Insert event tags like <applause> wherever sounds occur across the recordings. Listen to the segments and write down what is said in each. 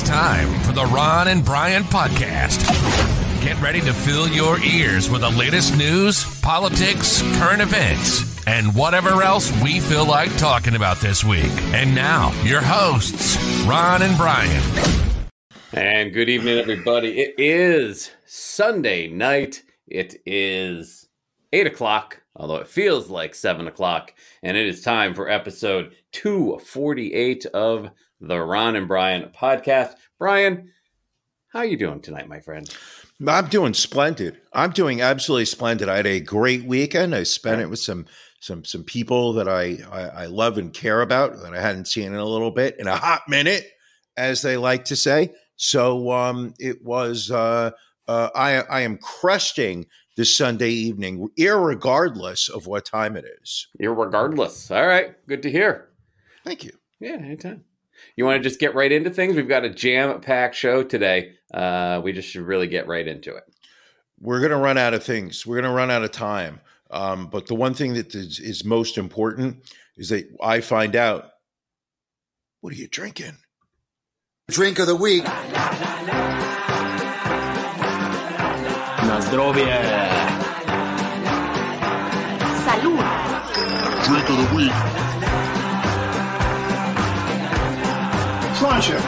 It's time for the Ron and Brian podcast. Get ready to fill your ears with the latest news, politics, current events, and whatever else we feel like talking about this week. And now, your hosts, Ron and Brian. And good evening, everybody. It is Sunday night. It is 8 o'clock, although it feels like 7 o'clock. And it is time for episode 248 of the Ron and Brian podcast. Brian, how are you doing tonight, my friend? I'm doing splendid. I'm doing absolutely splendid. I had a great weekend. I spent it with some some some people that I, I, I love and care about that I hadn't seen in a little bit in a hot minute, as they like to say. So um, it was. Uh, uh, I I am cresting this Sunday evening, irregardless of what time it is. Irregardless. All right. Good to hear. Thank you. Yeah, anytime. You want to just get right into things? We've got a jam packed show today. Uh, we just should really get right into it. We're going to run out of things. We're going to run out of time. Um, but the one thing that is, is most important is that I find out what are you drinking? Drink of the week. Na! Salud. Drink of the week. Cruncher.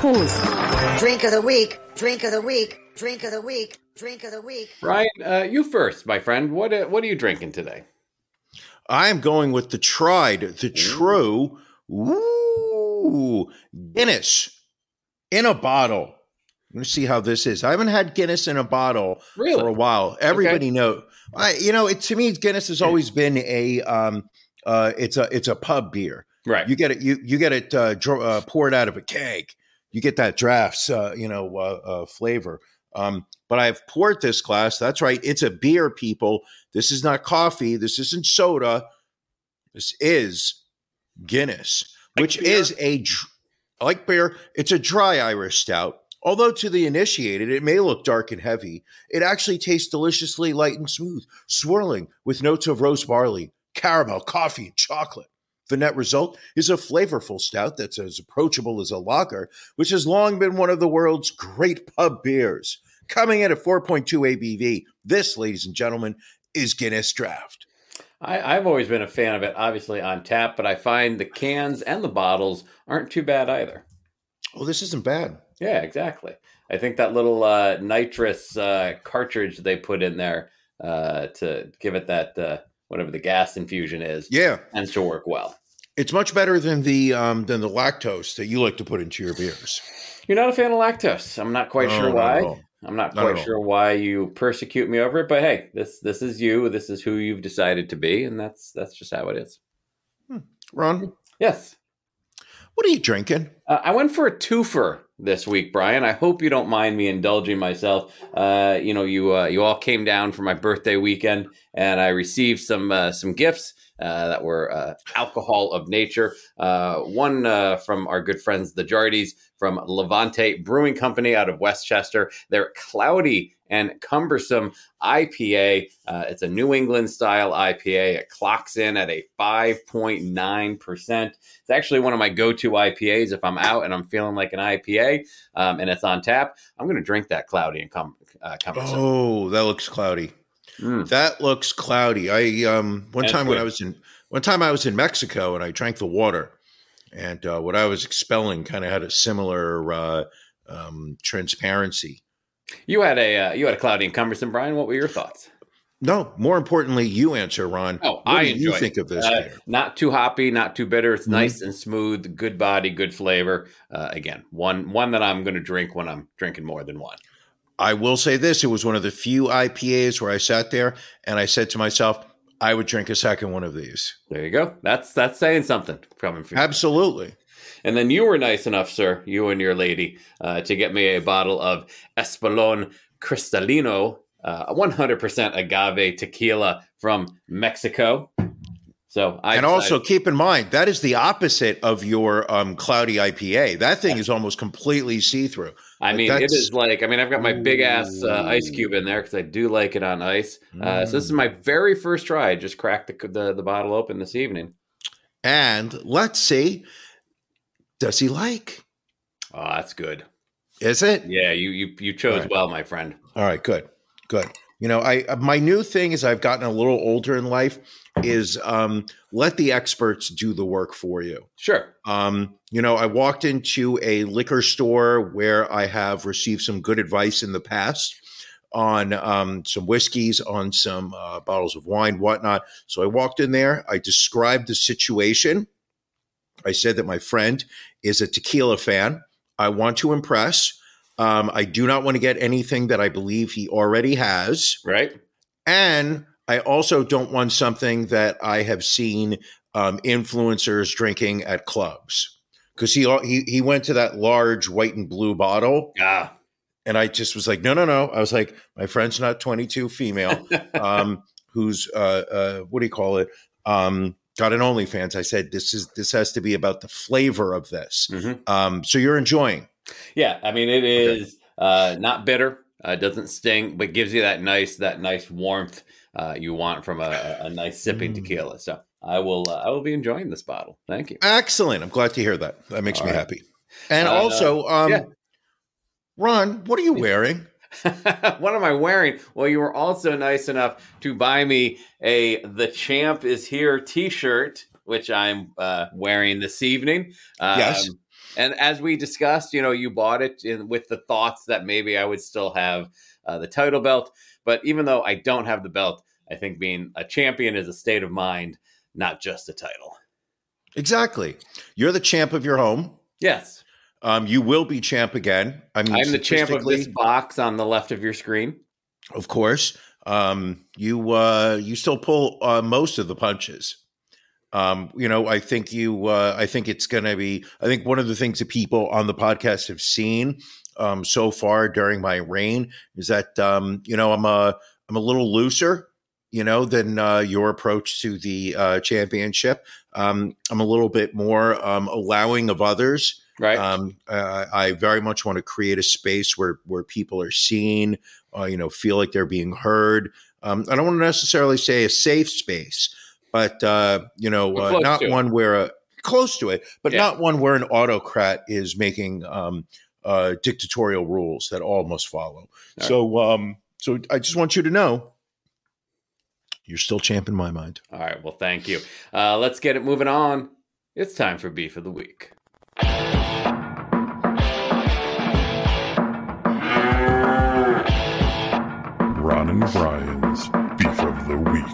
Prost. Drink of the week. Drink of the week. Drink of the week. Drink of the week. Brian, uh, you first, my friend. What uh, what are you drinking today? I am going with the tried, the true, ooh, Guinness in a bottle. Let me see how this is. I haven't had Guinness in a bottle Really? for a while. Everybody know, I, you know, it to me, Guinness has always been a, um, uh, it's a, it's a pub beer. Right. You get it, you you get it uh, dr- uh, poured out of a keg. You get that drafts, uh, you know, uh, uh, flavor. Um, but I've poured this glass. That's right. It's a beer, people. This is not coffee. This isn't soda. This is Guinness, which beer? is a like beer. It's a dry Irish stout. Although to the initiated, it may look dark and heavy, it actually tastes deliciously light and smooth, swirling with notes of roast barley, caramel, coffee, and chocolate. The net result is a flavorful stout that's as approachable as a lager, which has long been one of the world's great pub beers. Coming in at 4.2 ABV, this, ladies and gentlemen, is Guinness Draft. I, I've always been a fan of it, obviously on tap, but I find the cans and the bottles aren't too bad either. Oh, this isn't bad. Yeah, exactly. I think that little uh, nitrous uh, cartridge they put in there uh, to give it that uh, whatever the gas infusion is Yeah, tends to work well. it's much better than the um, than the lactose that you like to put into your beers. You're not a fan of lactose. I'm not quite No, sure why. I'm not Not quite sure why you persecute me over it, but hey, this this is you. This is who you've decided to be, and that's that's just how it is. Ron, Yes. What are you drinking? Uh, I went for a twofer this week, Brian. I hope you don't mind me indulging myself. Uh, you know, you uh, you all came down for my birthday weekend, and I received some uh, some gifts uh, that were uh, alcohol of nature. One from our good friends the Jardies, from Levante Brewing Company out of Westchester. They're cloudy and cumbersome IPA. Uh, it's a New England style IPA. It clocks in at a 5.9%. It's actually one of my go to IPAs if I'm out and I'm feeling like an IPA um, and it's on tap. I'm going to drink that cloudy and cum- uh, cumbersome. Oh, that looks cloudy. Mm. That looks cloudy. I um one That's time when. I was in one time I was in Mexico and I drank the water, and uh, what I was expelling kind of had a similar uh, um, transparency. You had a uh, you had a cloudy and cumbersome, Brian. What were your thoughts? No, more importantly, you answer, Ron. Oh, what I do you think it. of this Uh, not too hoppy, not too bitter. It's Mhm. nice and smooth, good body, good flavor. Uh, again, one one that I'm going to drink when I'm drinking more than one. I will say this: it was one of the few IPAs where I sat there and I said to myself, I would drink a second one of these. There you go. That's that's saying something coming from you. Absolutely. And then you were nice enough, sir, you and your lady, uh, to get me a bottle of Espolon Cristalino, uh, 100% agave tequila from Mexico. So I and also keep in mind that is the opposite of your um, cloudy IPA. That thing is almost completely see through. I mean, it is like I mean, I've got my big ass uh, ice cube in there because I do like it on ice. Uh, so this is my very first try. I just cracked the, the the bottle open this evening. And let's see, does he like? Oh, that's good. Is it? Yeah, you you you chose Right. well, my friend. All right, good, good. You know, I uh, my new thing is I've gotten a little older in life is um, let the experts do the work for you. Sure. Um, you know, I walked into a liquor store where I have received some good advice in the past on um, some whiskeys, on some uh, bottles of wine, whatnot. So I walked in there. I described the situation. I said that my friend is a tequila fan. I want to impress. Um, I do not want to get anything that I believe he already has. Right. And I also don't want something that I have seen um, influencers drinking at clubs because he, he he went to that large white and blue bottle, Ah. and I just was like, no, no, no. I was like, my friend's not 22, female, <laughs> um, who's uh, uh, what do you call it? Um, got an OnlyFans. I said, this is this has to be about the flavor of this. Mhm. Um, so you're enjoying. Yeah, I mean it is uh, not bitter. Uh, doesn't sting, but gives you that nice that nice warmth uh, you want from a, a nice sipping Mm. tequila. So I will uh, I will be enjoying this bottle. Thank you. Excellent. I'm glad to hear that. That makes All me right. happy. And Uh, also, um, yeah. Ron, what are you wearing? <laughs> what am I wearing? Well, you were also nice enough to buy me a "The Champ Is Here" T-shirt, which I'm uh, wearing this evening. Um, Yes. And as we discussed, you know, you bought it in, with the thoughts that maybe I would still have uh, the title belt. But even though I don't have the belt, I think being a champion is a state of mind, not just a title. Exactly. You're the champ of your home. Yes, Um, you will be champ again. I mean, I'm the champ of this box on the left of your screen. Of course. Um, you uh, you still pull uh, most of the punches. Um, you know, I think you. Uh, I think it's going to be. I think one of the things that people on the podcast have seen um, so far during my reign is that um, you know I'm a I'm a little looser. You know, than uh, your approach to the uh, championship. Um, I'm a little bit more um, allowing of others. Right. Um, uh, I very much want to create a space where where people are seen, uh, you know, feel like they're being heard. Um, I don't want to necessarily say a safe space, but uh, you know, uh, not to it. one where a close to it, but Yeah. not one where an autocrat is making um, uh, dictatorial rules that all must follow. right. So, um, so I just want you to know, you're still champ in my mind. All right. Well, thank you. Uh, let's get it moving on. It's time for beef of the week. Ron and Brian's Beef of the Week.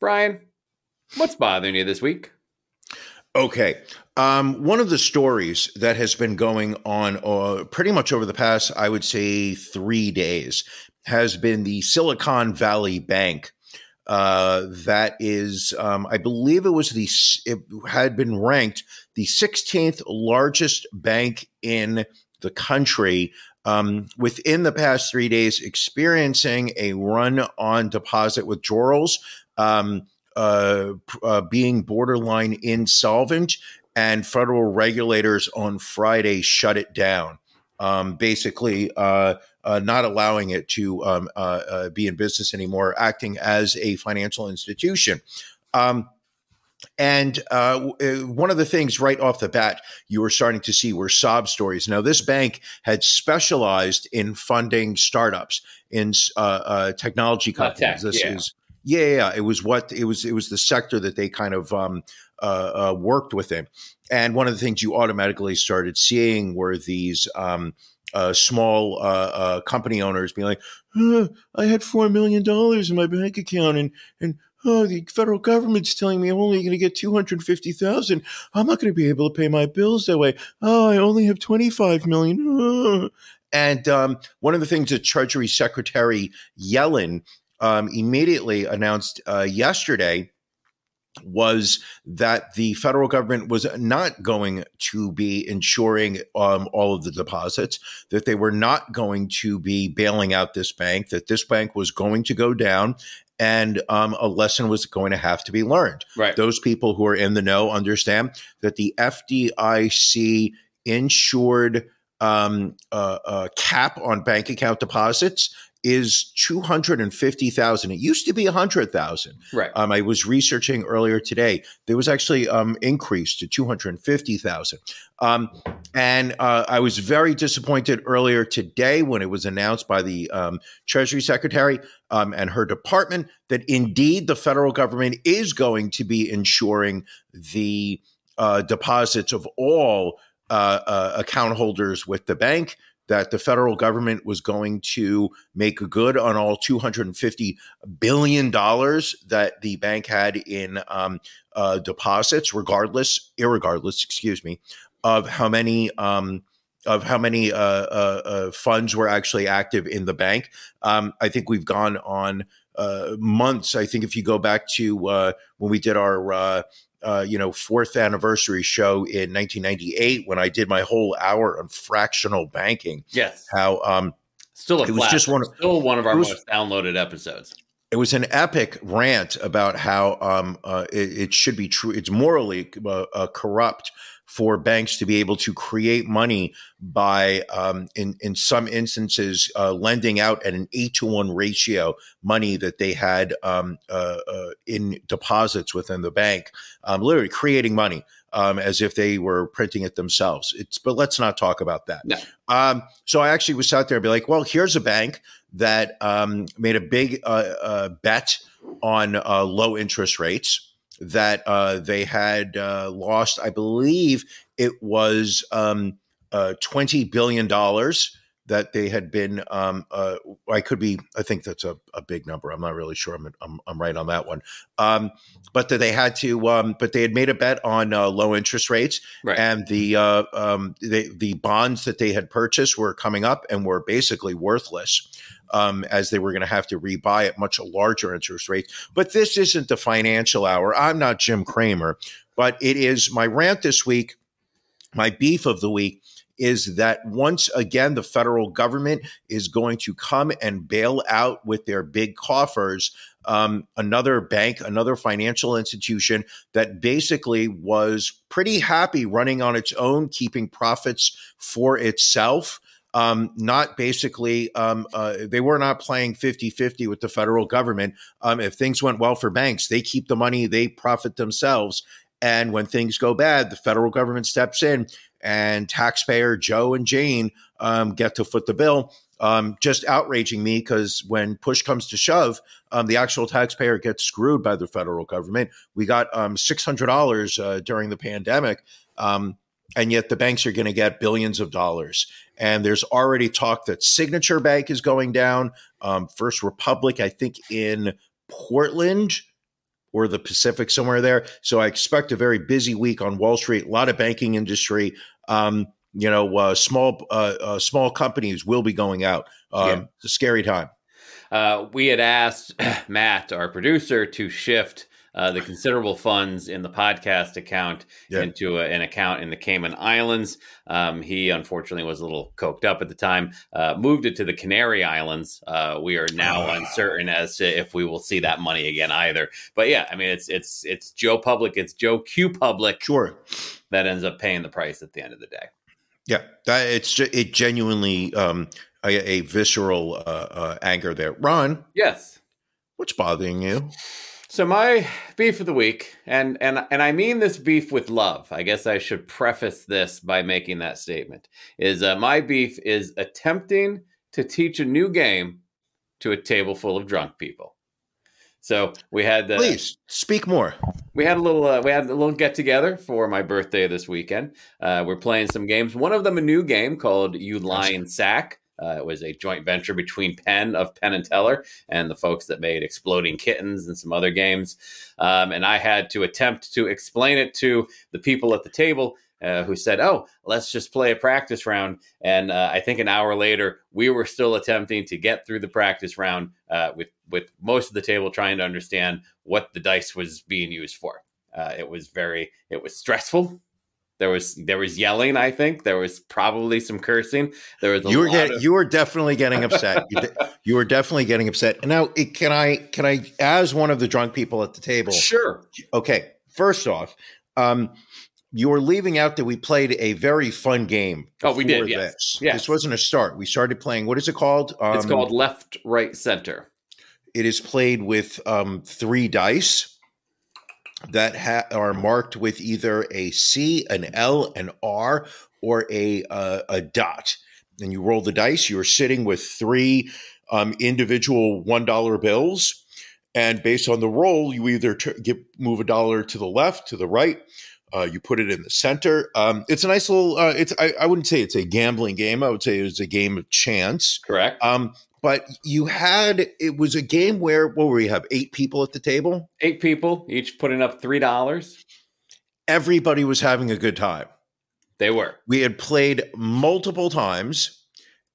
Brian, what's bothering you this week? Okay. Um, one of the stories that has been going on uh, pretty much over the past, I would say, three days has been the Silicon Valley Bank. Uh, that is, um, I believe it was the, it had been ranked the 16th largest bank in the country um, within the past three days, experiencing a run on deposit withdrawals. Um, uh, uh, being borderline insolvent, and federal regulators on Friday shut it down. Um, basically, uh, uh, not allowing it to um, uh, uh, be in business anymore, acting as a financial institution. Um, and uh, uh, one of the things right off the bat you were starting to see were sob stories. Now, this bank had specialized in funding startups in uh, uh, technology Uh, tech, companies. this yeah. is yeah, yeah. It was what it was. It was the sector that they kind of um, uh, uh, worked within. And one of the things you automatically started seeing were these um, uh, small uh, uh, company owners being like, "Huh, "I had four million dollars in my bank account, and and oh, the federal government's telling me I'm only going to get two hundred fifty thousand. I'm not going to be able to pay my bills that way. Oh, I only have twenty five million. Oh." <sighs> And um, one of the things that Treasury Secretary Yellen um, immediately announced uh, yesterday was that the federal government was not going to be insuring um, all of the deposits, that they were not going to be bailing out this bank, that this bank was going to go down, and um, a lesson was going to have to be learned. Right. Those people who are in the know understand that the FDIC insured um, uh, uh, cap on bank account deposits is 250,000. It used to be 100,000. Right. Um, I was researching earlier today. There was actually um, increased to 250,000. Um, and uh, I was very disappointed earlier today when it was announced by the um, Treasury Secretary um, and her department that indeed the federal government is going to be insuring the uh, deposits of all uh, uh, account holders with the bank that the federal government was going to make good on all 250 billion dollars that the bank had in um, uh, deposits, regardless, irregardless, excuse me, of how many. Um, of how many uh, uh, uh funds were actually active in the bank. Um, I think we've gone on uh, months. I think if you go back to uh, when we did our uh, you know, fourth anniversary show in 1998 when I did my whole hour on fractional banking. Yes. How um, still a it was just one of, still one of our was, most downloaded episodes. It was an epic rant about how um, uh, it, it, should be true. It's morally uh, uh, corrupt for banks to be able to create money by, um, in in some instances, uh, lending out at an eight to one ratio money that they had um, uh, uh, in deposits within the bank, um, literally creating money um, as if they were printing it themselves. It's but let's not talk about that. No. Um, so I actually was out there and be like, well, here's a bank that um, made a big uh, uh, bet on uh, low interest rates that uh, they had uh, lost, I believe it was um, uh, $20 billion that they had been, um, uh, I could be, I think that's a, a, big number. I'm not really sure I'm, I'm, I'm right on that one. Um, but that they had to, um, but they had made a bet on uh, low interest rates right. and the, uh, um, the, the bonds that they had purchased were coming up and were basically worthless um, as they were going to have to rebuy at much larger interest rates. But this isn't the financial hour. I'm not Jim Cramer, but it is my rant this week, my beef of the week is that once again, the federal government is going to come and bail out with their big coffers um, another bank, another financial institution that basically was pretty happy running on its own, keeping profits for itself um, not basically, um, uh, they were not playing 50 50 with the federal government. Um, if things went well for banks, they keep the money, they profit themselves. And when things go bad, the federal government steps in and taxpayer Joe and Jane um, get to foot the bill. Um, just outraging me because when push comes to shove, um, the actual taxpayer gets screwed by the federal government. We got um, $600 uh, during the pandemic. Um, and yet the banks are going to get billions of dollars. And there's already talk that Signature Bank is going down. Um, First Republic, I think, in Portland or the Pacific, somewhere there. So I expect a very busy week on Wall Street. A lot of banking industry. Um, you know, uh, small uh, uh, small companies will be going out. Um, yeah. It's a scary time. Uh, we had asked <clears throat> Matt, our producer, to shift uh, the considerable funds in the podcast account yeah. into a, an account in the Cayman Islands. Um, he unfortunately was a little coked up at the time, uh, moved it to the Canary Islands. Uh, we are now ah. uncertain as to if we will see that money again either. But yeah, I mean, it's it's it's Joe Public, it's Joe Q Public, sure, that ends up paying the price at the end of the day. Yeah, that it's it genuinely um, a, a visceral uh, uh, anger there. Ron, yes, what's bothering you? So my beef of the week, and and and I mean this beef with love. I guess I should preface this by making that statement. Is uh, my beef is attempting to teach a new game to a table full of drunk people. So we had the please speak more. We had a little uh, we had a little get together for my birthday this weekend. Uh, we're playing some games. One of them a new game called You Lion Sack. Uh, it was a joint venture between Penn of Penn and Teller and the folks that made Exploding Kittens and some other games. Um, and I had to attempt to explain it to the people at the table uh, who said, "Oh, let's just play a practice round." And uh, I think an hour later, we were still attempting to get through the practice round uh, with with most of the table trying to understand what the dice was being used for. Uh, it was very, it was stressful. There was there was yelling. I think there was probably some cursing. There was you were getting of- you were definitely getting upset. <laughs> you, de- you, were definitely getting upset. And now, it, can I can I as one of the drunk people at the table? Sure. Okay. First off, um, you were leaving out that we played a very fun game. Oh, we did, yes. This. Yes. this wasn't a start. We started playing. What is it called? it's Um, called left, right, center. It is played with um, three dice that ha- are marked with either a C, an L, an R, or a uh, a dot. And you roll the dice. You're sitting with three um, individual one dollar bills, and based on the roll, you either t- give, move a dollar to the left, to the right. Uh, you put it in the center. Um, it's a nice little. Uh, it's. I, I wouldn't say it's a gambling game. I would say it's a game of chance. Correct. Um, but you had it was a game where what were you have eight people at the table? Eight people, each putting up three dollars. Everybody was having a good time. They were. We had played multiple times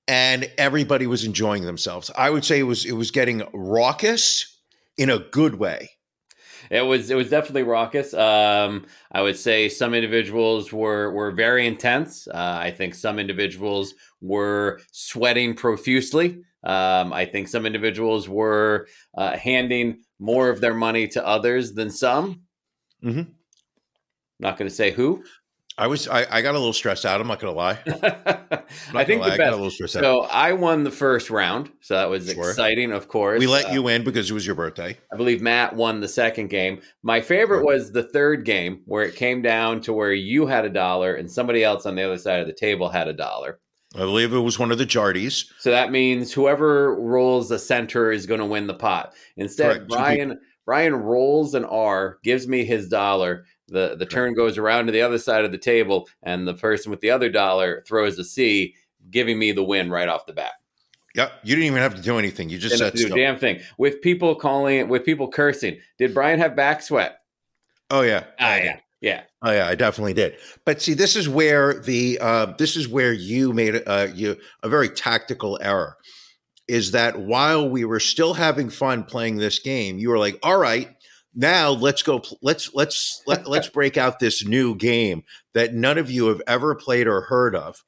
and everybody was enjoying themselves. I would say it was it was getting raucous in a good way. It was it was definitely raucous. Um, I would say some individuals were were very intense. Uh, I think some individuals were sweating profusely. Um, I think some individuals were uh, handing more of their money to others than some. Mhm. Not going to say who. I was I, I got a little stressed out. I'm not gonna lie. <laughs> I'm not I think lie, the I got a best. little stressed out. So I won the first round, so that was Sure. exciting. Of course, We let Uh, you in because it was your birthday. I believe Matt won the second game. My favorite was the third game where it came down to where you had a dollar and somebody else on the other side of the table had a dollar. I believe it was one of the Jardies. So that means whoever rolls the center is going to win the pot. Instead, Correct. Brian Brian rolls an R, gives me his dollar. The the turn goes around to the other side of the table, and the person with the other dollar throws a C, giving me the win right off the bat. Yep. You didn't even have to do anything. You just said do a damn thing with people calling, it with people cursing. Did Brian have back sweat? Oh yeah. Ah, yeah, yeah. Oh yeah, I definitely did. But see, this is where the uh, this is where you made uh, you a very tactical error. Is that while we were still having fun playing this game, you were like, "All right, now let's go. pl- Let's let's let, <laughs> let's break out this new game that none of you have ever played or heard of."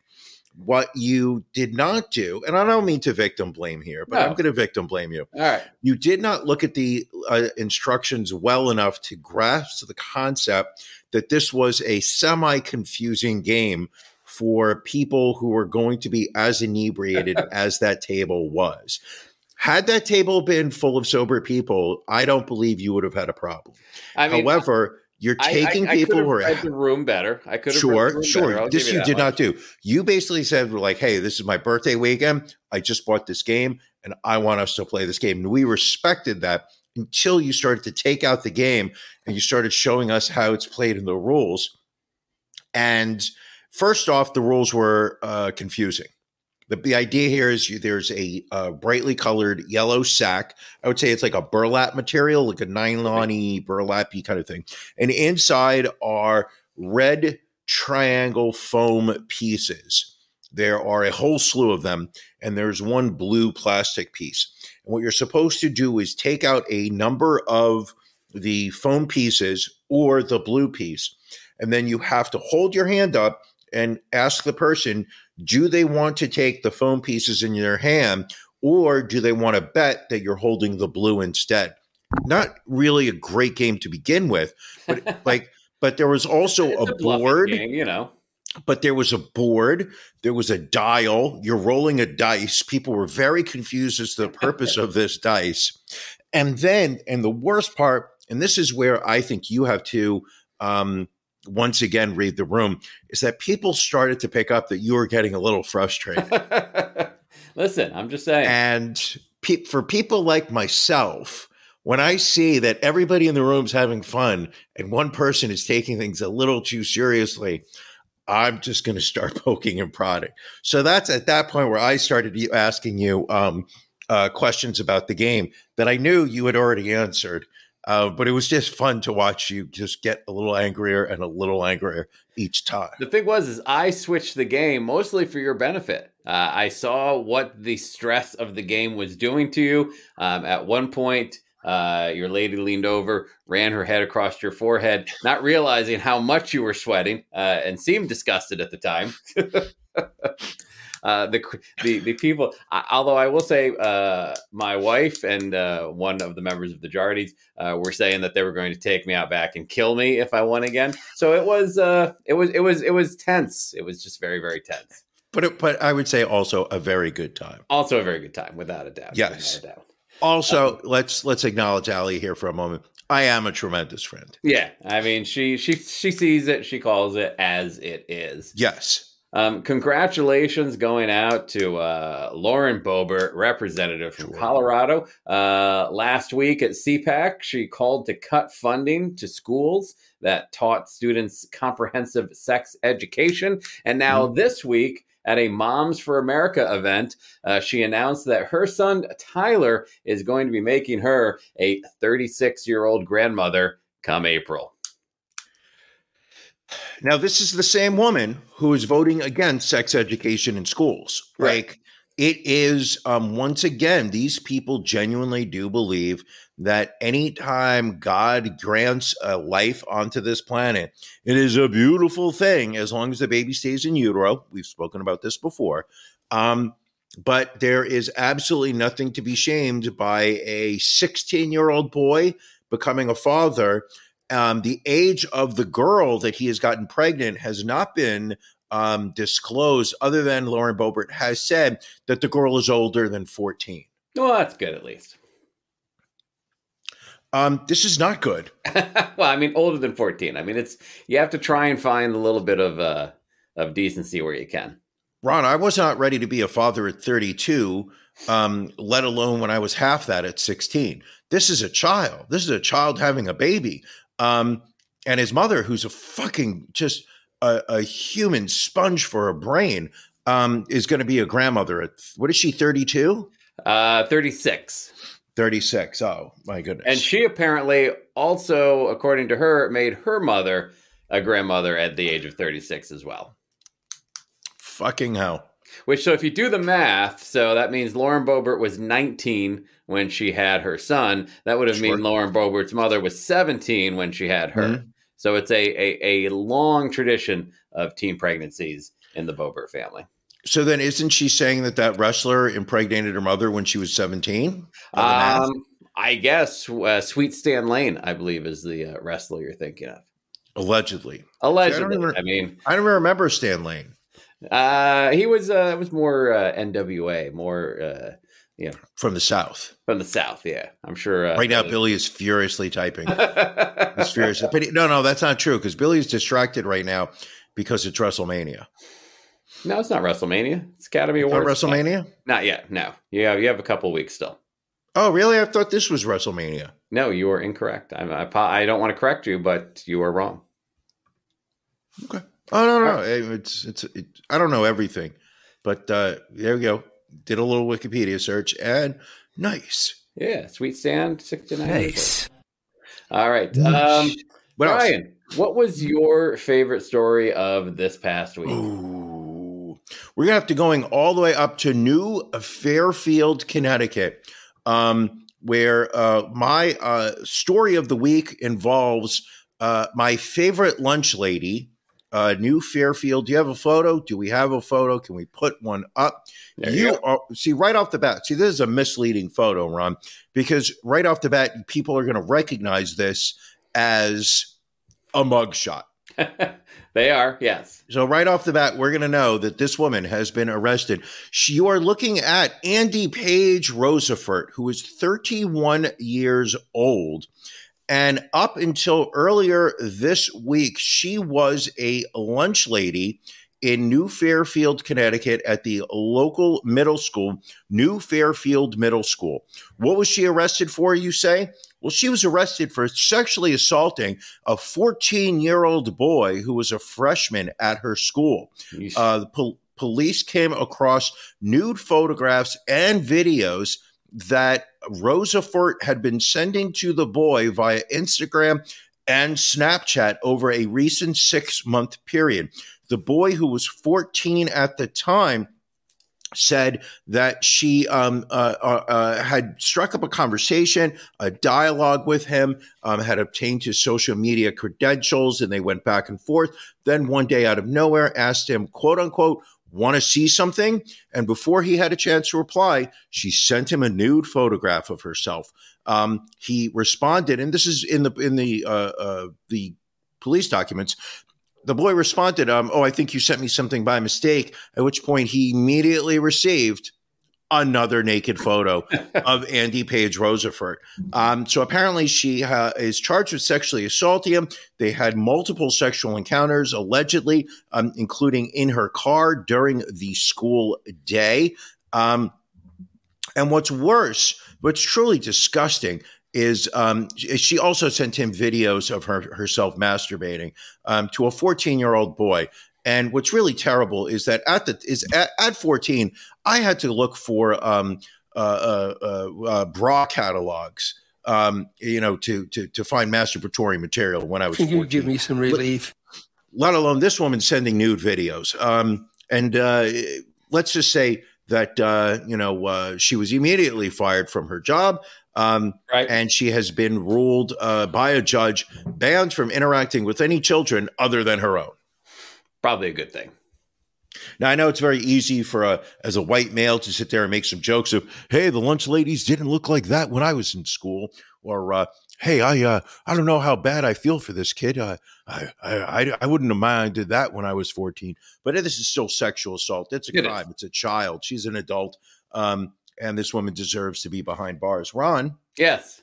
What you did not do, and I don't mean to victim blame here, but No. I'm going to victim blame you All right. you did not look at the uh, instructions well enough to grasp the concept that this was a semi confusing game for people who were going to be as inebriated <laughs> as that table was. Had that table been full of sober people, I don't believe you would have had a problem. I mean, However, you're taking I, I people could who are read the room better. I could have Sure, sure. This give you did much. not do. You basically said, like, hey, this is my birthday weekend. I just bought this game and I want us to play this game. And we respected that until you started to take out the game and you started showing us how it's played in the rules. And first off, the rules were uh, confusing. The, the idea here is you, there's a uh, brightly colored yellow sack. I would say it's like a burlap material, like a nylon-y, burlap-y kind of thing. And inside are red triangle foam pieces. There are a whole slew of them, and there's one blue plastic piece. And what you're supposed to do is take out a number of the foam pieces or the blue piece, and then you have to hold your hand up and ask the person, do they want to take the foam pieces in their hand, or do they want to bet that you're holding the blue instead? Not really a great game to begin with, but <laughs> like, but there was also a board game, you know. But there was a board, there was a dial, you're rolling a dice. People were very confused as to the purpose of this dice. And then, and the worst part, and this is where I think you have to um, once again read the room, is that people started to pick up that you were getting a little frustrated. <laughs> Listen, I'm just saying. and pe- for people like myself, when I see that everybody in the room's having fun and one person is taking things a little too seriously, I'm just going to start <laughs> poking and prodding. So that's at that point where I started asking you um, uh, questions about the game that I knew you had already answered. Uh, but it was just fun to watch you just get a little angrier and a little angrier each time. the thing was, is I switched the game mostly for your benefit. Uh, I saw what the stress of the game was doing to you. Um, at one point, uh, your lady leaned over, ran her head across your forehead, not realizing how much you were sweating, uh, and seemed disgusted at the time. <laughs> uh, the the the people. I, although I will say, uh, my wife and uh, one of the members of the Jardies uh, were saying that they were going to take me out back and kill me if I won again. So it was uh, it was it was it was tense. It was just very very tense. But it, but I would say also a very good time. Also a very good time, without a doubt. Yes. without a doubt. Also, let's let's acknowledge Ali here for a moment. I am a tremendous friend. Yeah, I mean, she she she sees it, she calls it as it is. Yes. Um, congratulations going out to uh, Lauren Boebert, representative from Sure. Colorado. Uh, last week at CPAC, she called to cut funding to schools that taught students comprehensive sex education. And now this week, at a Moms for America event, uh, she announced that her son Tyler is going to be making her a 36 year old grandmother come April. Now, this is the same woman who is voting against sex education in schools. Right. Like it is, um, once again, these people genuinely do believe that anytime God grants a life onto this planet, it is a beautiful thing as long as the baby stays in utero. We've spoken about this before. Um, but there is absolutely nothing to be shamed by a 16 year old boy becoming a father um, the age of the girl that he has gotten pregnant has not been um, disclosed, other than Lauren Boebert has said that the girl is older than 14. Well, that's good at least. Um, this is not good. <laughs> well, I mean, older than 14. I mean, it's you have to try and find a little bit of uh of decency where you can. Ron, I was not ready to be a father at 32, um, let alone when I was half that at 16. This is a child. This is a child having a baby. Um, and his mother, who's a fucking just a, a human sponge for a brain, um, is going to be a grandmother at what is she, 32? Uh 36. 36. Oh, my goodness. And she apparently also, according to her, made her mother a grandmother at the age of 36 as well. fucking hell. Which, so if you do the math, so that means Lauren Boebert was 19 when she had her son. That would have Sure. mean Lauren Boebert's mother was 17 when she had her. Mhm. So it's a, a, a long tradition of teen pregnancies in the Boebert family. So then, isn't she saying that that wrestler impregnated her mother when she was 17? On the math? Um, I guess uh, Sweet Stan Lane, I believe, is the uh, wrestler you're thinking of. Allegedly. Allegedly, even- I mean, I don't remember Stan Lane. uh, he was uh, it was more uh, NWA, more uh, from the South. from the South. Yeah, I'm sure. Uh, Right now, Billy is furiously typing. <laughs> He's furiously. But he- no, no, that's not true because Billy's distracted right now because it's WrestleMania. no, it's not WrestleMania. It's Academy Awards. Not. WrestleMania? Not yet. No. You have, you have a couple weeks still. Oh, really? I thought this was WrestleMania. No, you are incorrect. I'm, I, I don't want to correct you, but you are wrong. Okay. Oh no, no, it's it's. It, I don't know everything, but uh, there we go. Did a little Wikipedia search and nice. Yeah, Sweet Stan, 69. Nice. All right. Um, What else? What was your favorite story of this past week? Ooh. We're gonna have to going all the way up to New Fairfield, Connecticut, um, where uh, my uh, story of the week involves uh, my favorite lunch lady, uh, New Fairfield. Do you have a photo? Do we have a photo? Can we put one up? There you you are see right off the bat. See, this is a misleading photo, Ron, because right off the bat, people are going to recognize this as a mugshot. <laughs> they are, yes. So right off the bat, we're going to know that this woman has been arrested. She, you are looking at Andy Page Rosefort, who is 31 years old. And up until earlier this week, she was a lunch lady in New Fairfield, Connecticut, at the local middle school, New Fairfield Middle School. What was she arrested for, you say? Well, she was arrested for sexually assaulting a 14 year old boy who was a freshman at her school. Uh, the pol- police came across nude photographs and videos that Rosa Fort had been sending to the boy via Instagram and Snapchat over a recent six month period. The boy, who was 14 at the time, said that she um, uh, uh, uh, had struck up a conversation, a dialogue with him, um, had obtained his social media credentials, and they went back and forth. Then one day, out of nowhere, asked him, quote unquote, Want to see something? And before he had a chance to reply, she sent him a nude photograph of herself. Um, he responded, and this is in the in the uh, uh, the police documents. The boy responded, um, "Oh, I think you sent me something by mistake." At which point, he immediately received another naked photo <laughs> of Andy Page Rosefort. Um, so apparently, she uh, is charged with sexually assaulting him. They had multiple sexual encounters, allegedly, um, including in her car during the school day. Um, and what's worse, what's truly disgusting, is um, she also sent him videos of her herself masturbating um, to a 14 year old boy. And what's really terrible is that at the is at, at 14, I had to look for um, uh, uh, uh, uh bra catalogs, um, you know, to, to to find masturbatory material when I was. Can 14. you give me some relief? Let, let alone this woman sending nude videos. Um, and uh, let's just say that uh, you know she was immediately fired from her job. Um, Right. and she has been ruled uh, by a judge banned from interacting with any children other than her own. Probably a good thing. Now I know it's very easy for a as a white male to sit there and make some jokes of, "Hey, the lunch ladies didn't look like that when I was in school," or uh, "Hey, I uh, I don't know how bad I feel for this kid. Uh, I, I I I wouldn't have minded that when I was 14." But this is still sexual assault. It's a It is. crime. It's a child. She's an adult, um, and this woman deserves to be behind bars. Ron, Yes.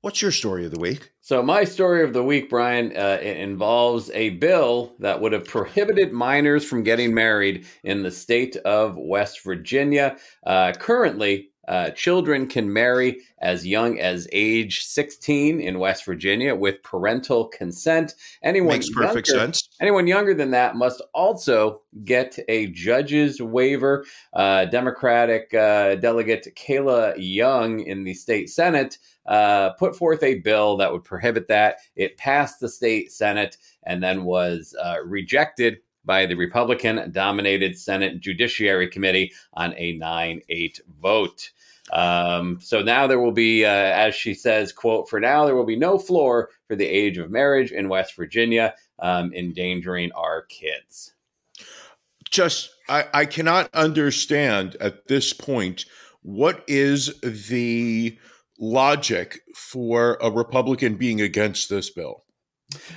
What's your story of the week? So my story of the week, Brian, uh, involves a bill that would have prohibited minors from getting married in the state of West Virginia. Uh, currently, uh, children can marry as young as age 16 in West Virginia with parental consent. Anyone Makes perfect younger- sense. Anyone younger than that must also get a judge's waiver. Uh, Democratic uh, delegate Kayla Young in the state Senate uh, put forth a bill that would prohibit that. It passed the state Senate and then was uh, rejected by the Republican dominated Senate Judiciary Committee on a 9 8 vote. Um, so now there will be, uh, as she says, quote, for now, there will be no floor for the age of marriage in West Virginia, um, endangering our kids. just I, I cannot understand at this point what is the logic for a Republican being against this bill.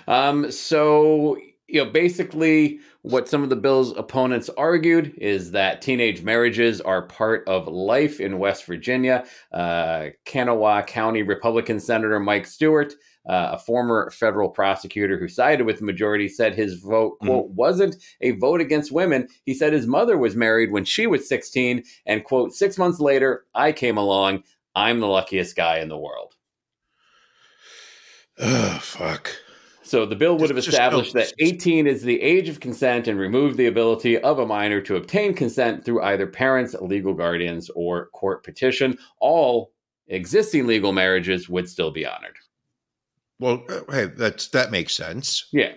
Um, so, you know, basically, what some of the bill's opponents argued is that teenage marriages are part of life in West Virginia. Uh, Kanawha County Republican Senator Mike Stewart, uh, a former federal prosecutor who sided with the majority, said his vote, quote, wasn't a vote against women. He said his mother was married when she was 16, and, quote, six months later, I came along. I'm the luckiest guy in the world. Ugh, fuck. So the bill would have established that 18 is the age of consent and removed the ability of a minor to obtain consent through either parents, legal guardians, or court petition. All existing legal marriages would still be honored. Well, uh, hey, that's that makes sense. Yeah.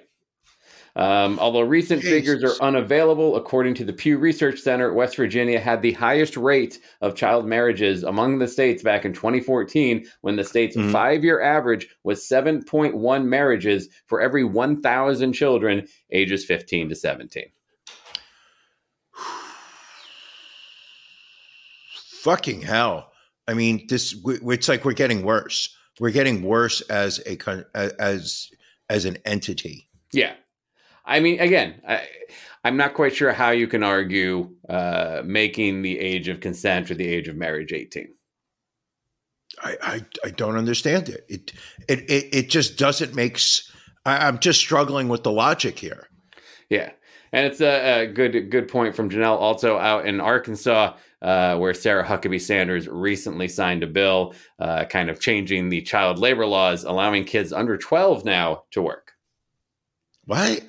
Um, although recent figures are unavailable, according to the Pew Research Center, West Virginia had the highest rate of child marriages among the states back in 2014, when the state's Mhm. five year average was 7.1 marriages for every 1,000 children ages 15 to 17. Fucking hell. I mean, this, it's like we're getting worse. We're getting worse as a as as an entity. Yeah. I mean, again, I, I'm not quite sure how you can argue uh, making the age of consent or the age of marriage 18. I, I, I don't understand it. It, it. it it just doesn't make. I'm just struggling with the logic here. Yeah, and it's a, a good good point from Janelle. Also out in Arkansas, uh, where Sarah Huckabee Sanders recently signed a bill, uh, kind of changing the child labor laws, allowing kids under 12 now to work. What?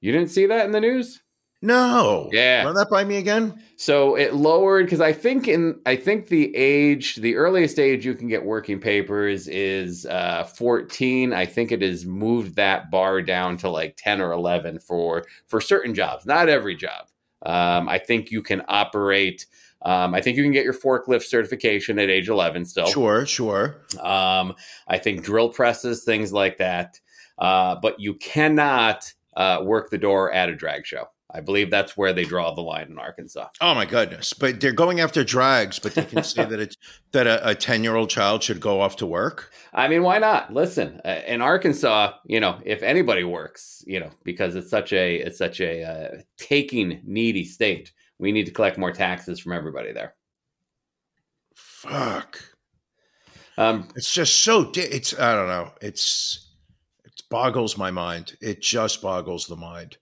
You didn't see that in the news? No. Yeah. Run that by me again. So it lowered because I think in I think the age, the earliest age you can get working papers is uh, 14. I think it has moved that bar down to like 10 or 11 for for certain jobs, not every job. Um, I think you can operate. Um, I think you can get your forklift certification at age 11 still. Sure, sure. Um, I think drill presses, things like that. Uh, but you cannot uh, work the door at a drag show. I believe that's where they draw the line in Arkansas. Oh my goodness! But they're going after drags, but they can say <laughs> that it's that a ten year old child should go off to work. I mean, why not? Listen, uh, in Arkansas, you know, if anybody works, you know, because it's such a it's such a uh, taking needy state, we need to collect more taxes from everybody there. Fuck. Um, It's just so. Di- it's I don't know. It's it boggles my mind. It just boggles the mind.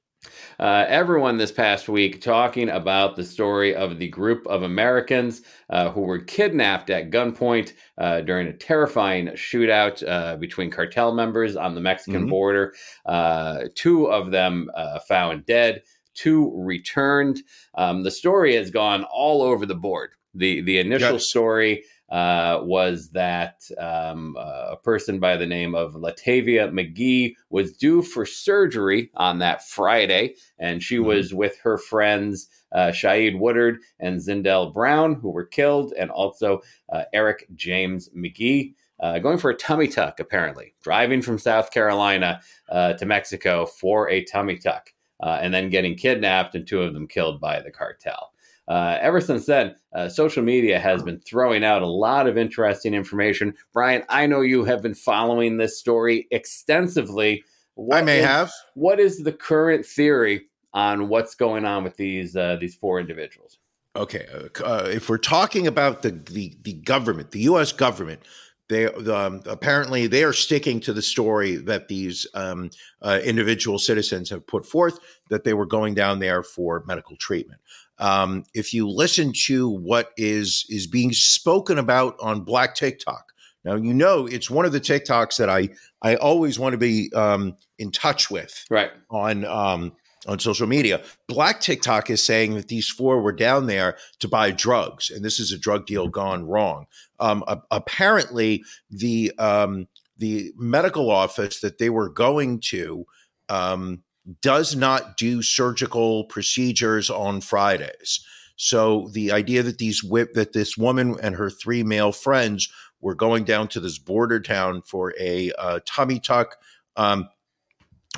uh, everyone this past week talking about the story of the group of Americans uh, who were kidnapped at gunpoint uh, during a terrifying shootout uh, between cartel members on the Mexican Mhm. border. Uh, two of them uh, found dead, two returned. Um, the story has gone all over the board. The the initial Yes. story uh, was that um, uh, a person by the name of Latavia McGee was due for surgery on that Friday, and she Mhm. was with her friends uh, Shaeed Woodard and Zindell Brown, who were killed, and also uh, Eric James McGee. Uh, going for a tummy tuck, apparently, driving from South Carolina uh, to Mexico for a tummy tuck, uh, and then getting kidnapped, and two of them killed by the cartel. Uh, ever since then, uh, social media has been throwing out a lot of interesting information. Brian, I know you have been following this story extensively. I may is- have. What is the current theory on what's going on with these uh, these four individuals? Okay, uh, uh, if we're talking about the, the the government, the U.S. government, they um, apparently they are sticking to the story that these um, uh, individual citizens have put forth that they were going down there for medical treatment. Um, if you listen to what is is being spoken about on Black TikTok, now you know it's one of the TikToks that I I always want to be um, in touch with Right. on um, on social media. Black TikTok is saying that these four were down there to buy drugs, and this is a drug deal gone wrong. Um, a- apparently, the um, the medical office that they were going to um, does not do surgical procedures on Fridays. So the idea that these whip that this woman and her three male friends were going down to this border town for a uh, tummy tuck. Um,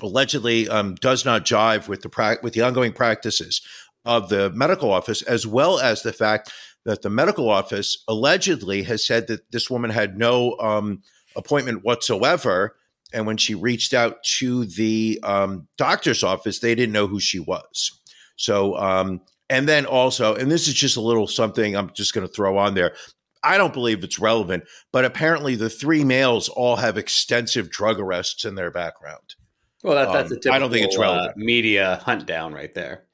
allegedly um, does not jive with the pra- with the ongoing practices of the medical office, as well as the fact that the medical office allegedly has said that this woman had no um, appointment whatsoever, and when she reached out to the um, doctor's office, they didn't know who she was. So, um, and then also, and this is just a little something I'm just going to throw on there. I don't believe it's relevant, but apparently the three males all have extensive drug arrests in their background. Well, that, that's a Um, typical I don't think it's uh, media hunt down right there.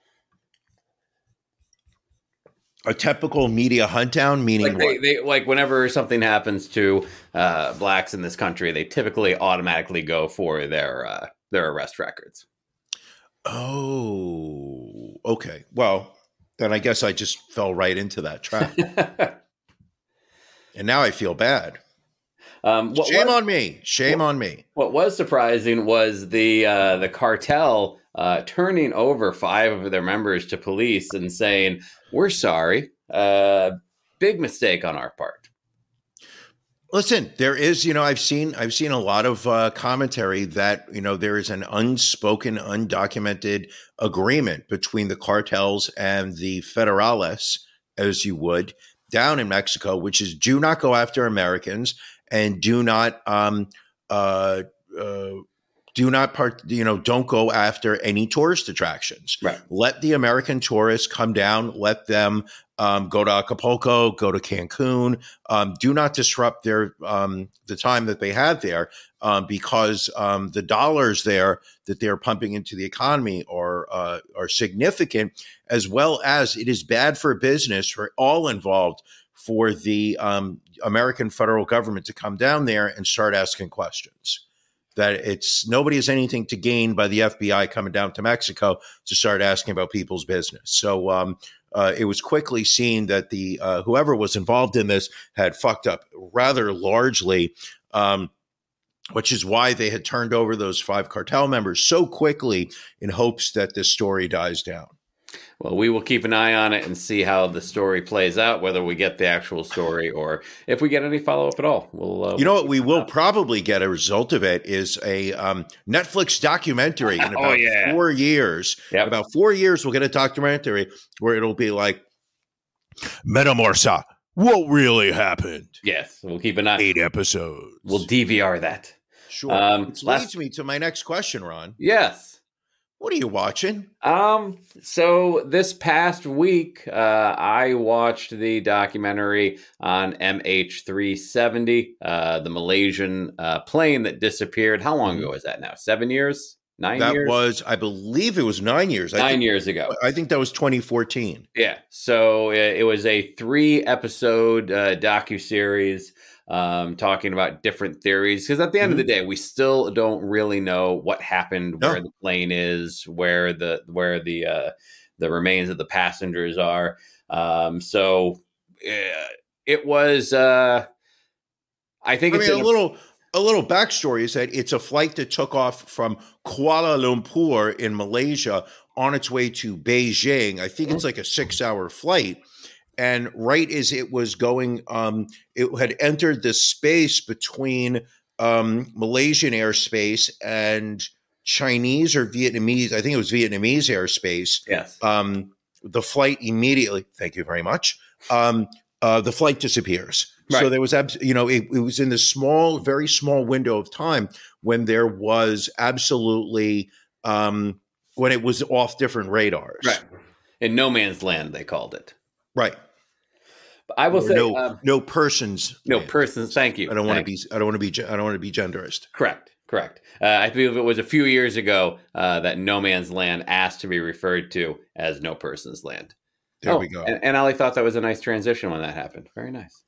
A typical media hunt down, meaning Like they, what? they like whenever something happens to uh, blacks in this country, they typically automatically go for their uh, their arrest records. oh, okay. Well, then I guess I just fell right into that trap, <laughs> and now I feel bad. um, what, Shame was, on me. Shame on me. what was surprising was the uh, the cartel uh, turning over five of their members to police and saying, "We're sorry, uh, big mistake on our part." Listen, there is, you know, I've seen, I've seen a lot of uh, commentary that you know there is an unspoken, undocumented agreement between the cartels and the federales, as you would, down in Mexico, which is do not go after Americans and do not, um, uh, uh, do not part, you know, don't go after any tourist attractions. Right. Let the American tourists come down. Let them um, go to Acapulco, go to Cancun. Um, do not disrupt their um, the time that they had there um, because um, the dollars there that they're pumping into the economy are uh, are significant, as well as it is bad for business for all involved for the um, American federal government to come down there and start asking questions. That it's nobody has anything to gain by the FBI coming down to Mexico to start asking about people's business. So um, uh, it was quickly seen that the uh, whoever was involved in this had fucked up rather largely, um, which is why they had turned over those five cartel members so quickly in hopes that this story dies down. Well, we will keep an eye on it and see how the story plays out, whether we get the actual story or if we get any follow up at all. We'll, uh, You know what? We will probably get a result of it is a um, Netflix documentary in <laughs> Oh, about yeah. four years. Yep. In about four years, we'll get a documentary where it'll be like Matamoros. What really happened? yes, we'll keep an eye. Eight episodes. We'll DVR that. sure. um, Which last- leads me to my next question, Ron. Yes. What are you watching? Um. So this past week, uh, I watched the documentary on MH370, uh, the Malaysian uh, plane that disappeared. How long ago was that now? Seven years? Nine that years? was, I believe, it was nine years. I nine think, years ago. I think that was 2014. Yeah. So it, it was a three episode uh, docu series um, talking about different theories. Because at the end of the day, we still don't really know what happened, No. where the plane is, where the where the uh, the remains of the passengers are. Um, so uh, it was. Uh, I think I it's mean, a little a little backstory is that it's a flight that took off from Kuala Lumpur in Malaysia on its way to Beijing. I think it's like a six hour flight. And right as it was going, um, it had entered the space between um, Malaysian airspace and Chinese or Vietnamese. I think it was Vietnamese airspace. yes. Um, the flight immediately. Thank you very much. Um, uh, the flight disappears. So there was, abs- you know, it, it was in this small, very small window of time when there was absolutely um, when it was off different radars. Right. In no man's land, they called it. Right. But I will Or say, no, um, no persons. no land. persons. Thank you. I don't want to be. I don't want to be. I don't want to be genderist. Correct. Correct. Uh, I believe it was a few years ago uh, that No Man's Land asked to be referred to as No Person's Land. There Oh, we go. And, and Ali thought that was a nice transition when that happened. Very nice.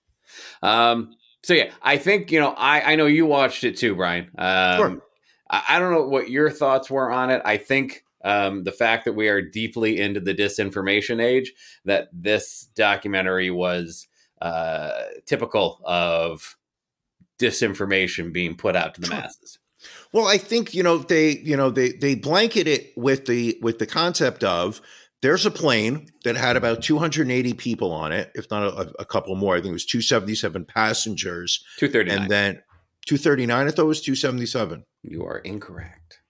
Um, so yeah, I think you know. I I know you watched it too, Brian. Um, Sure. I, I don't know what your thoughts were on it. I think um, the fact that we are deeply into the disinformation age, that this documentary was uh, typical of disinformation being put out to the masses. Well, I think you know they you know they they blanket it with the with the concept of there's a plane that had about 280 people on it, if not a, a couple more. I think it was 277 passengers, Two thirty and then 239. I thought it was 277. You are incorrect.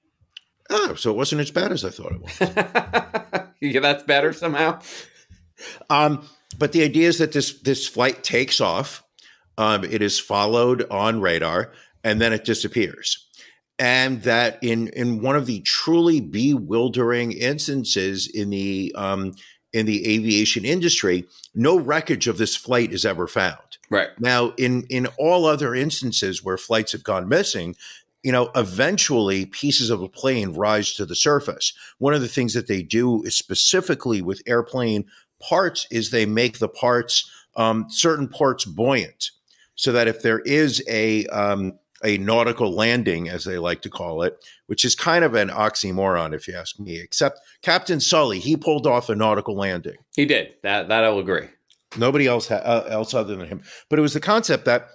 Oh, so it wasn't as bad as I thought it was. <laughs> yeah, that's better somehow. Um, but the idea is that this this flight takes off, um, it is followed on radar, and then it disappears. And that in in one of the truly bewildering instances in the um, in the aviation industry, no wreckage of this flight is ever found. Right. Now, in in all other instances where flights have gone missing, you know, eventually pieces of a plane rise to the surface. One of the things that they do is specifically with airplane parts is they make the parts um, certain parts buoyant, so that if there is a um, a nautical landing, as they like to call it, which is kind of an oxymoron, if you ask me. Except Captain Sully, he pulled off a nautical landing. He did. That that I will agree. Nobody else ha- uh, else other than him. But it was the concept that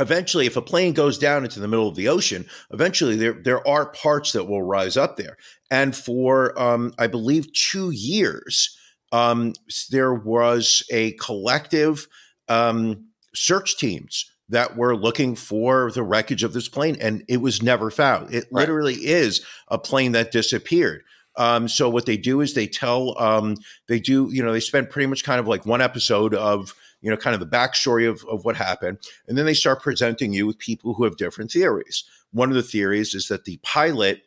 eventually, if a plane goes down into the middle of the ocean, eventually there there are parts that will rise up there. And for um, I believe two years, um, there was a collective um, search teams that were looking for the wreckage of this plane, and it was never found. It Right. literally is a plane that disappeared. Um, so what they do is they tell um, they do you know they spend pretty much kind of like one episode of you know kind of the backstory of, of what happened. And then they start presenting you with people who have different theories. One of the theories is that the pilot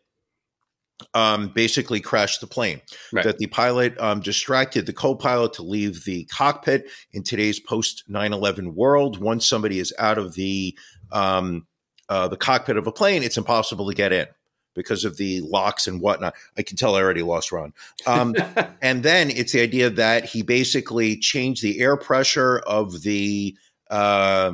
um, basically crashed the plane. Right. that the pilot um, distracted the co-pilot to leave the cockpit in today's post 9-11 world. Once somebody is out of the um, uh, the cockpit of a plane it's impossible to get in because of the locks and whatnot i can tell i already lost ron um, <laughs> and then it's the idea that he basically changed the air pressure of the uh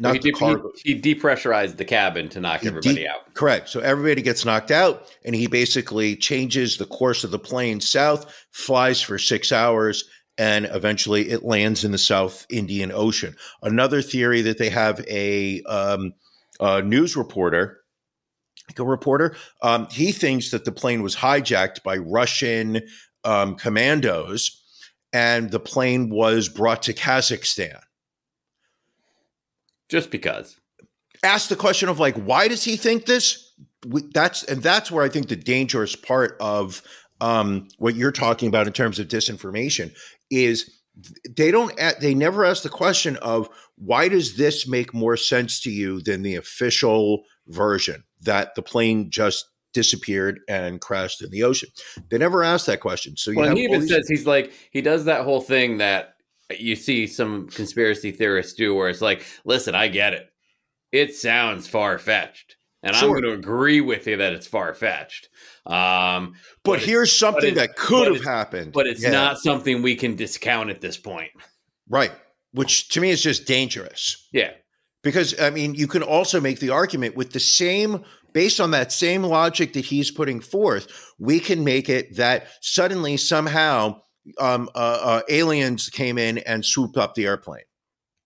not he, the cargo. he, he depressurized the cabin to knock He everybody de- out. Correct. So everybody gets knocked out, and he basically changes the course of the plane south, flies for six hours, and eventually it lands in the South Indian Ocean. Another theory that they have a, um, a news reporter, a reporter, um, he thinks that the plane was hijacked by Russian um, commandos, and the plane was brought to Kazakhstan. Just because. Ask the question of like, why does he think this? We, that's and that's where I think the dangerous part of um, what you're talking about in terms of disinformation is they don't they never ask the question of why does this make more sense to you than the official version that the plane just disappeared and crashed in the ocean. They never asked that question. So you Well, he even these- says he's like he does that whole thing that you see some conspiracy theorists do, where it's like, "Listen, I get it. It sounds far fetched, and I'm going to agree with you that it's far fetched. Um, but but here's something it- that could have happened. but it's Yeah, not something we can discount at this point. right. Which to me is just dangerous. Yeah, because I mean, you can also make the argument with the same, based on that same logic that he's putting forth, we can make it that suddenly somehow um, uh, uh, aliens came in and swooped up the airplane,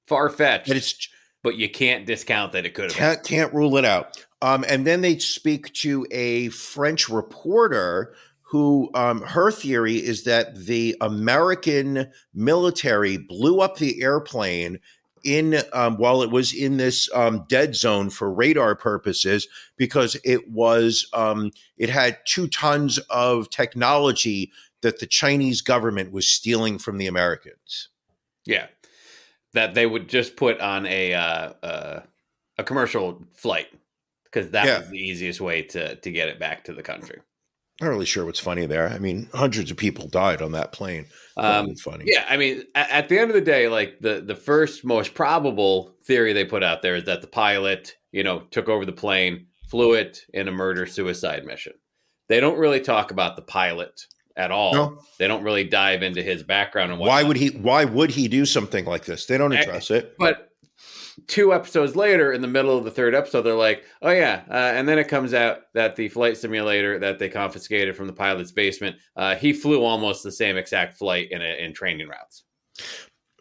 far fetched, and it's but you can't discount that it could have. can't can't rule it out. Um, and then they speak to a French reporter who um, her theory is that the American military blew up the airplane in um, while it was in this um, dead zone for radar purposes because it was um, it had two tons of technology that the Chinese government was stealing from the Americans. Yeah, that they would just put on a uh, uh, a commercial flight because that Yeah. was the easiest way to to get it back to the country. Not really sure what's funny there. I mean, hundreds of people died on that plane. Um, funny. Yeah, I mean, at, at the end of the day, like the the first most probable theory they put out there is that the pilot, you know, took over the plane, flew it in a murder suicide mission. They don't really talk about the pilot at all. No. They don't really dive into his background and why would he why would he do something like this they don't Eh, address it But two episodes later, in the middle of the third episode, they're like, "Oh yeah," uh, and then it comes out that the flight simulator that they confiscated from the pilot's basement, uh, he flew almost the same exact flight in a, in training routes.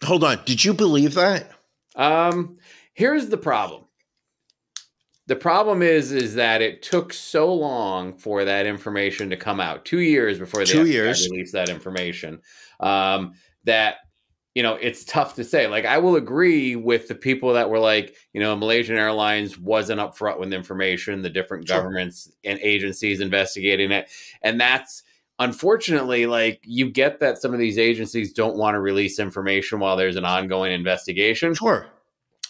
hold on did you believe that Um, here's the problem. The problem is, is that it took so long for that information to come out. Two years before they Two years. released that information. Um, that you know, it's tough to say. Like, I will agree with the people that were like, you know, Malaysian Airlines wasn't upfront with information. The different Sure. governments and agencies investigating it, and that's unfortunately like you get that some of these agencies don't want to release information while there's an ongoing investigation sure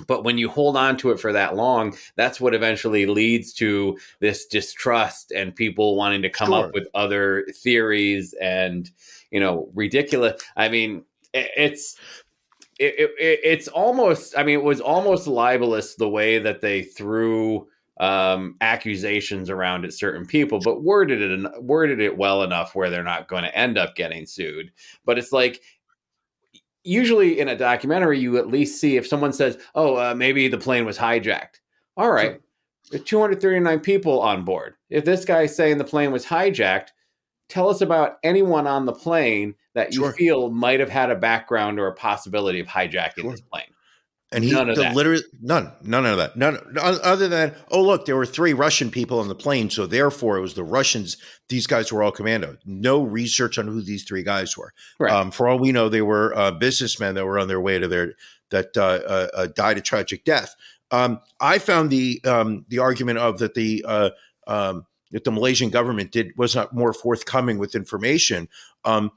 but when you hold on to it for that long that's what eventually leads to this distrust and people wanting to come Sure. up with other theories and you know ridiculous i mean it's it, it, it- it's almost i mean it was almost libelous the way that they threw um accusations around at certain people but worded it worded it well enough where they're not going to end up getting sued. But it's like usually in a documentary you at least see if someone says oh uh, maybe the plane was hijacked. All right. There's 239 people on board. If this guy's saying the plane was hijacked tell us about anyone on the plane that you Sure. feel might have had a background or a possibility of hijacking Sure. this plane and he None of the that. literally none none of that none other than oh look there were three russian people on the plane so therefore it was the russians these guys were all commando no research on who these three guys were Right. um, for all we know they were uh, businessmen that were on their way to their that uh, uh, uh, died a tragic death um, i found the um, the argument of that the uh, um, that the malaysian government did was not more forthcoming with information um,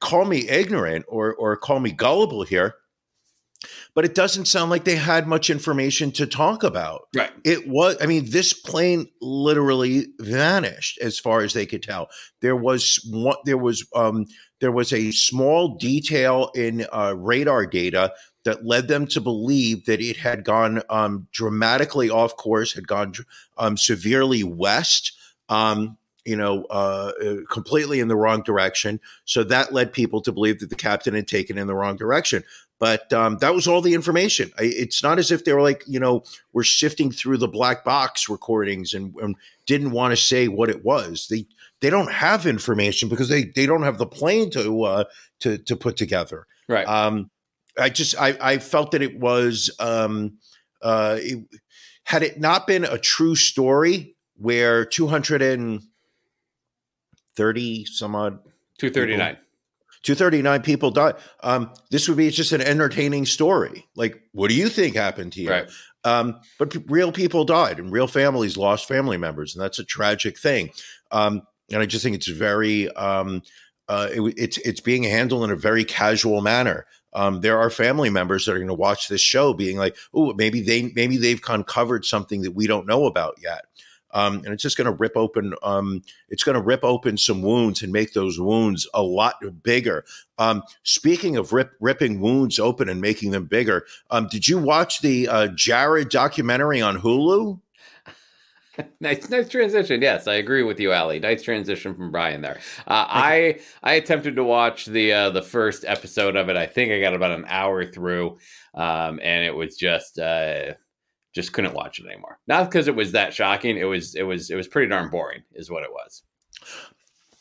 call me ignorant or or call me gullible here but it doesn't sound like they had much information to talk about. right It was, I mean, this plane literally vanished as far as they could tell. There was one, there was, um, there was a small detail in uh, radar data that led them to believe that it had gone um, dramatically off course, had gone um, severely west. Um, you know, uh, uh, completely in the wrong direction. So that led people to believe that the captain had taken in the wrong direction. But um, that was all the information. I, it's not as if they were like, you know, we're sifting through the black box recordings and, and didn't want to say what it was. They they don't have information because they they don't have the plane to uh, to to put together. right Um, I just I, I felt that it was um, uh, it, had it not been a true story where two hundred and thirty some odd Two thirty nine. 239 people died. Um, this would be just an entertaining story. Like, what do you think happened to you? Right. Um, but p- real people died and real families lost family members, and that's a tragic thing. Um, and I just think it's very, um, uh, it, it's it's being handled in a very casual manner. Um, there are family members that are going to watch this show, being like, "Oh, maybe they maybe they've uncovered something that we don't know about yet." Um, and it's just going to rip open. Um, it's going to rip open some wounds and make those wounds a lot bigger. Um, speaking of rip, ripping wounds open and making them bigger, um, did you watch the uh, Jared documentary on Hulu? <laughs> nice, nice transition. Yes, I agree with you, Ali. Nice transition from Brian there. Uh, I I attempted to watch the uh, the first episode of it. I think I got about an hour through, um, and it was just uh, just couldn't watch it anymore. Not because it was that shocking. It was it was it was pretty darn boring, is what it was.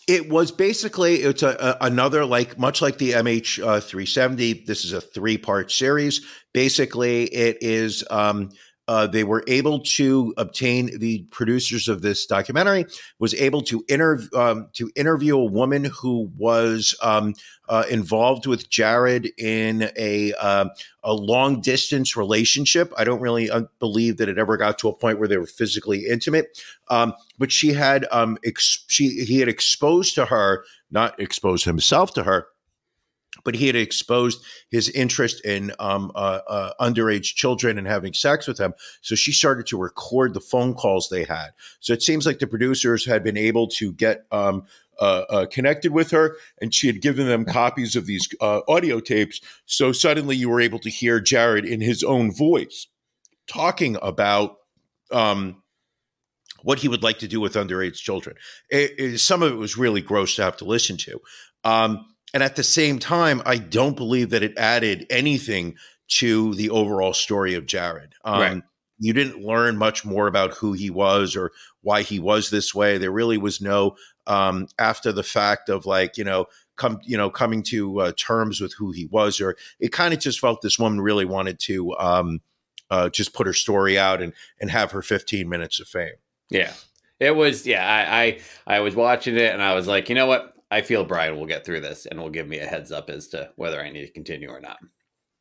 It was basically it's a, a another like much like the MH uh, 370. This is a three part series. Basically, it is um, uh, they were able to obtain the producers of this documentary was able to interview um, to interview a woman who was um, uh, involved with Jared in a uh, a long distance relationship. I don't really uh, believe that it ever got to a point where they were physically intimate, um, but she had um, ex- she he had exposed to her, not exposed himself to her but he had exposed his interest in um, uh, uh, underage children and having sex with them. So she started to record the phone calls they had. So it seems like the producers had been able to get um, uh, uh connected with her, and she had given them copies of these uh, audio tapes. So suddenly you were able to hear Jared in his own voice talking about. Um, what he would like to do with underage children. It, it, some of it was really gross to have to listen to. Um, and at the same time, I don't believe that it added anything to the overall story of Jared. Um, right. You didn't learn much more about who he was or why he was this way. There really was no um, after the fact of like you know come you know coming to uh, terms with who he was, or it kind of just felt this woman really wanted to um, uh, just put her story out and and have her 15 minutes of fame. Yeah, it was. Yeah, I, I I was watching it and I was like, you know what? I feel Brian will get through this and will give me a heads up as to whether I need to continue or not.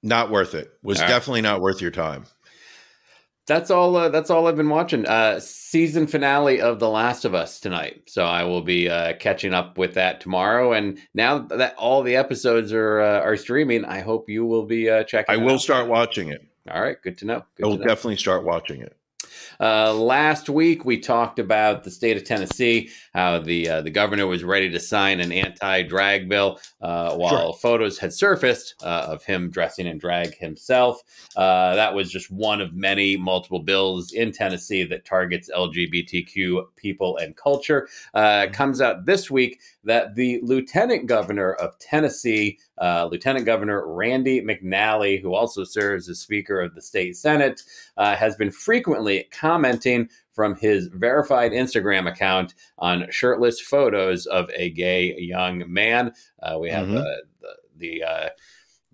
Not worth it. Was all definitely right. not worth your time. That's all. Uh, that's all I've been watching. Uh, season finale of The Last of Us tonight, so I will be uh, catching up with that tomorrow. And now that all the episodes are uh, are streaming, I hope you will be uh, checking. I will out. start watching it. All right, good to know. Good I will definitely start watching it. Uh, last week, we talked about the state of Tennessee, how the uh, the governor was ready to sign an anti-drag bill, uh, while sure. photos had surfaced uh, of him dressing in drag himself. Uh, that was just one of many multiple bills in Tennessee that targets LGBTQ people and culture. Uh, mm-hmm. comes out this week that the lieutenant governor of Tennessee, uh, Lieutenant Governor Randy McNally, who also serves as Speaker of the state Senate, uh, has been frequently commenting from his verified Instagram account on shirtless photos of a gay young man. Uh, we have mm-hmm. the, the uh,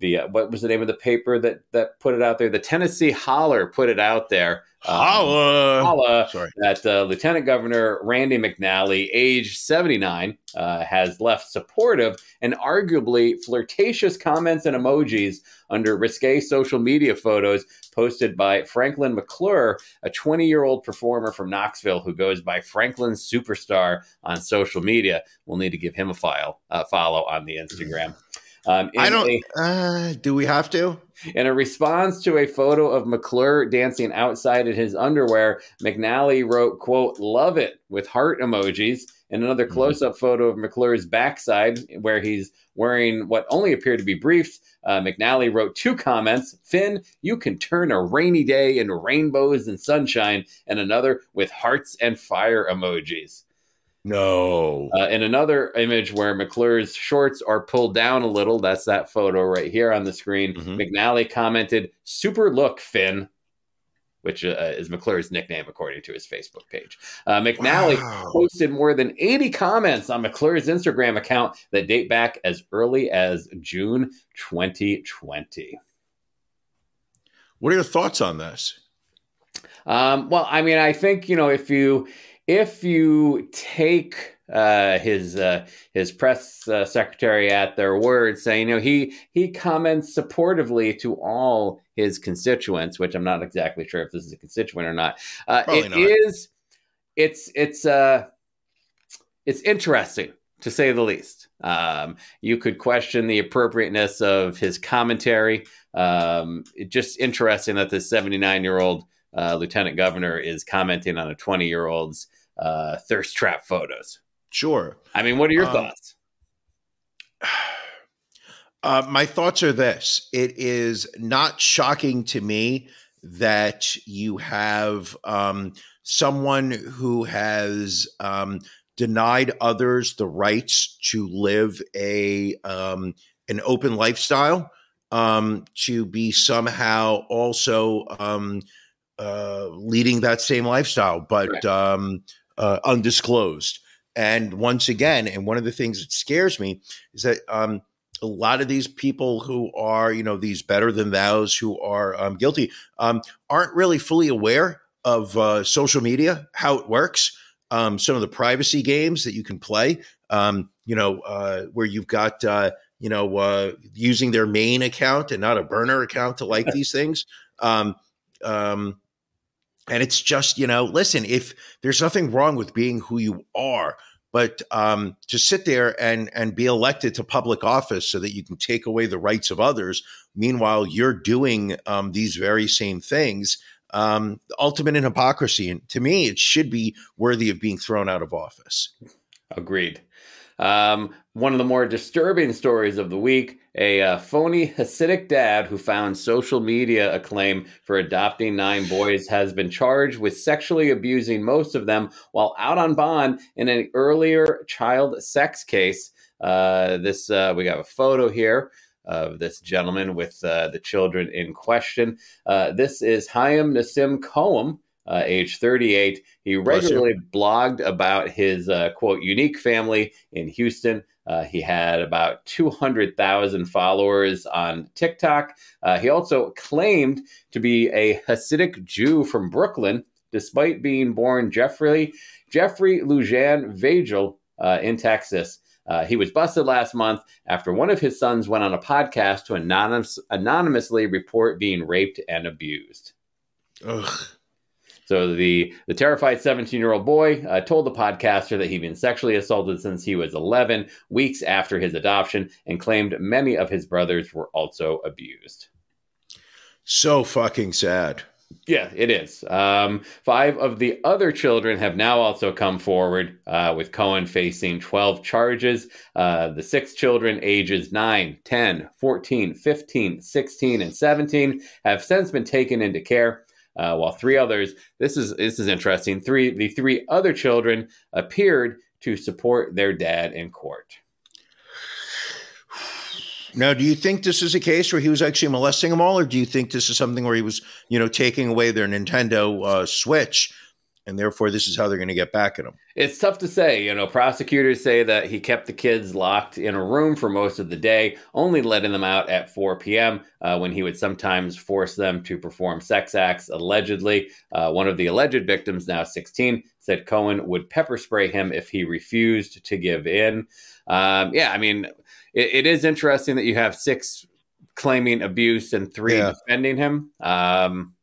the uh, what was the name of the paper that that put it out there? The Tennessee Holler put it out there. Um, holla, holla Sorry. that uh, Lieutenant Governor Randy McNally, age 79, uh, has left supportive and arguably flirtatious comments and emojis under risque social media photos posted by Franklin McClure, a 20 year old performer from Knoxville who goes by Franklin Superstar on social media. We'll need to give him a file uh, follow on the Instagram. <clears throat> Um, I don't. A, uh, do we have to? In a response to a photo of McClure dancing outside in his underwear, McNally wrote, "quote Love it" with heart emojis. And another mm-hmm. close-up photo of McClure's backside, where he's wearing what only appear to be briefs. Uh, McNally wrote two comments: "Finn, you can turn a rainy day into rainbows and sunshine," and another with hearts and fire emojis. No. Uh, in another image where McClure's shorts are pulled down a little, that's that photo right here on the screen. Mm-hmm. McNally commented, Super look, Finn, which uh, is McClure's nickname according to his Facebook page. Uh, McNally wow. posted more than 80 comments on McClure's Instagram account that date back as early as June 2020. What are your thoughts on this? Um, well, I mean, I think, you know, if you if you take uh, his uh, his press uh, secretary at their word, saying you know he he comments supportively to all his constituents, which I'm not exactly sure if this is a constituent or not. Uh, Probably it not. is- it's it's uh it's interesting to say the least. Um, you could question the appropriateness of his commentary. Um, it just interesting that this 79 year old uh, lieutenant governor is commenting on a 20 year old's uh, thirst trap photos. Sure. I mean, what are your Um, thoughts? <sighs> Uh, my thoughts are this it is not shocking to me that you have um, someone who has um, denied others the rights to live a um, an open lifestyle um, to be somehow also um, uh, leading that same lifestyle, but Right. Uh, undisclosed. And once again, and one of the things that scares me is that um, a lot of these people who are, you know, these better than thous who are um, guilty um, aren't really fully aware of uh, social media, how it works, um, some of the privacy games that you can play, um, you know, uh, where you've got, uh, you know, uh, using their main account and not a burner account to like <laughs> these things. Um, um, and it's just, you know, listen, if there's nothing wrong with being who you are, but um, to sit there and and be elected to public office so that you can take away the rights of others, meanwhile you're doing um, these very same things. Um, ultimate in hypocrisy, and to me, it should be worthy of being thrown out of office. Agreed. Um, one of the more disturbing stories of the week a uh, phony Hasidic dad who found social media acclaim for adopting nine boys has been charged with sexually abusing most of them while out on bond in an earlier child sex case. Uh, this uh, we got a photo here of this gentleman with uh, the children in question. Uh, this is Chaim Nassim Cohen, uh, age 38. He regularly blogged about his uh, quote unique family in Houston. Uh, he had about 200,000 followers on TikTok. Uh, he also claimed to be a Hasidic Jew from Brooklyn, despite being born Jeffrey Jeffrey Lujan Vagel uh, in Texas. Uh, he was busted last month after one of his sons went on a podcast to anonymous, anonymously report being raped and abused. Ugh. So the the terrified 17 year old boy uh, told the podcaster that he'd been sexually assaulted since he was 11, weeks after his adoption, and claimed many of his brothers were also abused. So fucking sad. Yeah, it is. Um, five of the other children have now also come forward, uh, with Cohen facing 12 charges. Uh, the six children, ages 9, 10, 14, 15, 16, and 17, have since been taken into care. Uh, while three others, this is this is interesting. Three the three other children appeared to support their dad in court. Now, do you think this is a case where he was actually molesting them all, or do you think this is something where he was, you know, taking away their Nintendo uh, Switch, and therefore this is how they're going to get back at him? It's tough to say. You know, prosecutors say that he kept the kids locked in a room for most of the day, only letting them out at 4 p.m. Uh, when he would sometimes force them to perform sex acts. Allegedly, uh, one of the alleged victims, now 16, said Cohen would pepper spray him if he refused to give in. Um, yeah, I mean, it, it is interesting that you have six claiming abuse and three Yeah. defending him. Um,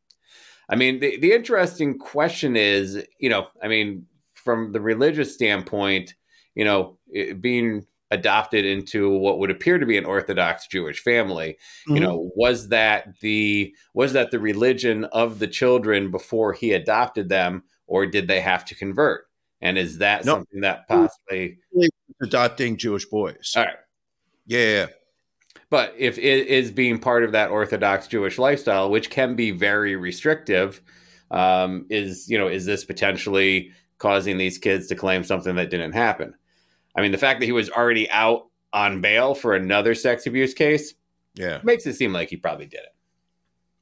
I mean, the, the interesting question is, you know, I mean, from the religious standpoint, you know, it, being adopted into what would appear to be an Orthodox Jewish family, you Mhm. know, was that the was that the religion of the children before he adopted them, or did they have to convert? And is that No. something that possibly? adopting Jewish boys. All right. Yeah. But if it is being part of that Orthodox Jewish lifestyle, which can be very restrictive, um, is you know is this potentially causing these kids to claim something that didn't happen? I mean, the fact that he was already out on bail for another sex abuse case yeah. makes it seem like he probably did it.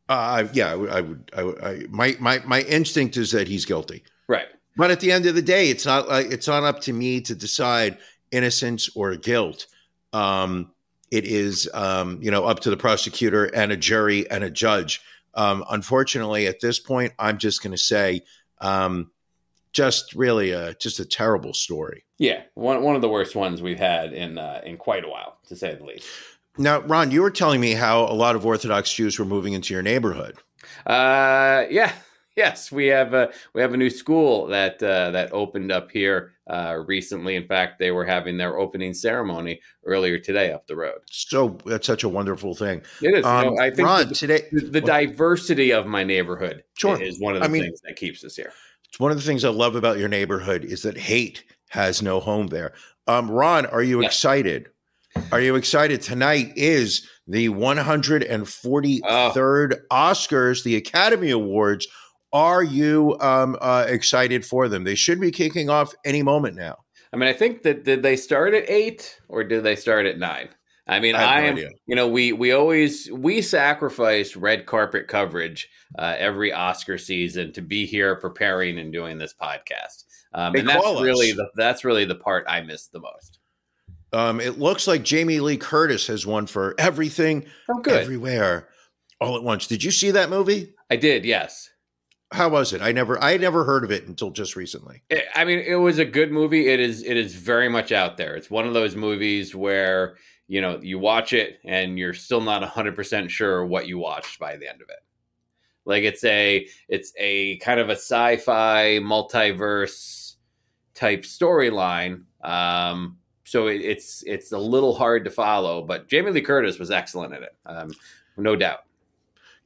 Uh, I- yeah, I would, I would, I would, I, my, my, my instinct is that he's guilty. Right. But at the end of the day, it's not like it's not up to me to decide innocence or guilt. Um, it is, um, you know, up to the prosecutor and a jury and a judge. Um, unfortunately, at this point, I'm just going to say, um, just really a just a terrible story. Yeah, one one of the worst ones we've had in uh, in quite a while, to say the least. Now, Ron, you were telling me how a lot of Orthodox Jews were moving into your neighborhood. Uh, yeah, yes, we have a we have a new school that uh, that opened up here uh, recently. In fact, they were having their opening ceremony earlier today up the road. So that's such a wonderful thing. It is. Um, you know, I think Ron, the, today the, the diversity of my neighborhood Sure. is one of the I mean- things that keeps us here. It's one of the things I love about your neighborhood is that hate has no home there. Um, Ron, are you Yeah. excited? Are you excited? Tonight is the 143rd Oscars, the Academy Awards. Are you um, uh, excited for them? They should be kicking off any moment now. I mean, I think that did they start at eight or did they start at nine? I mean, I I, am. You know, we we always we sacrifice red carpet coverage uh, every Oscar season to be here preparing and doing this podcast, um, and that's us. really the that's really the part I miss the most. Um, it looks like Jamie Lee Curtis has won for everything, Oh, everywhere, all at once. Did you see that movie? I did. Yes. How was it? I never, I never heard of it until just recently. I- I mean, it was a good movie. It is. It is very much out there. It's one of those movies where you know you watch it and you're still not 100 percent sure what you watched by the end of it. Like it's a it's a kind of a sci-fi multiverse type storyline. Um, so it, it's it's a little hard to follow, but Jamie Lee Curtis was excellent in it, um, no doubt.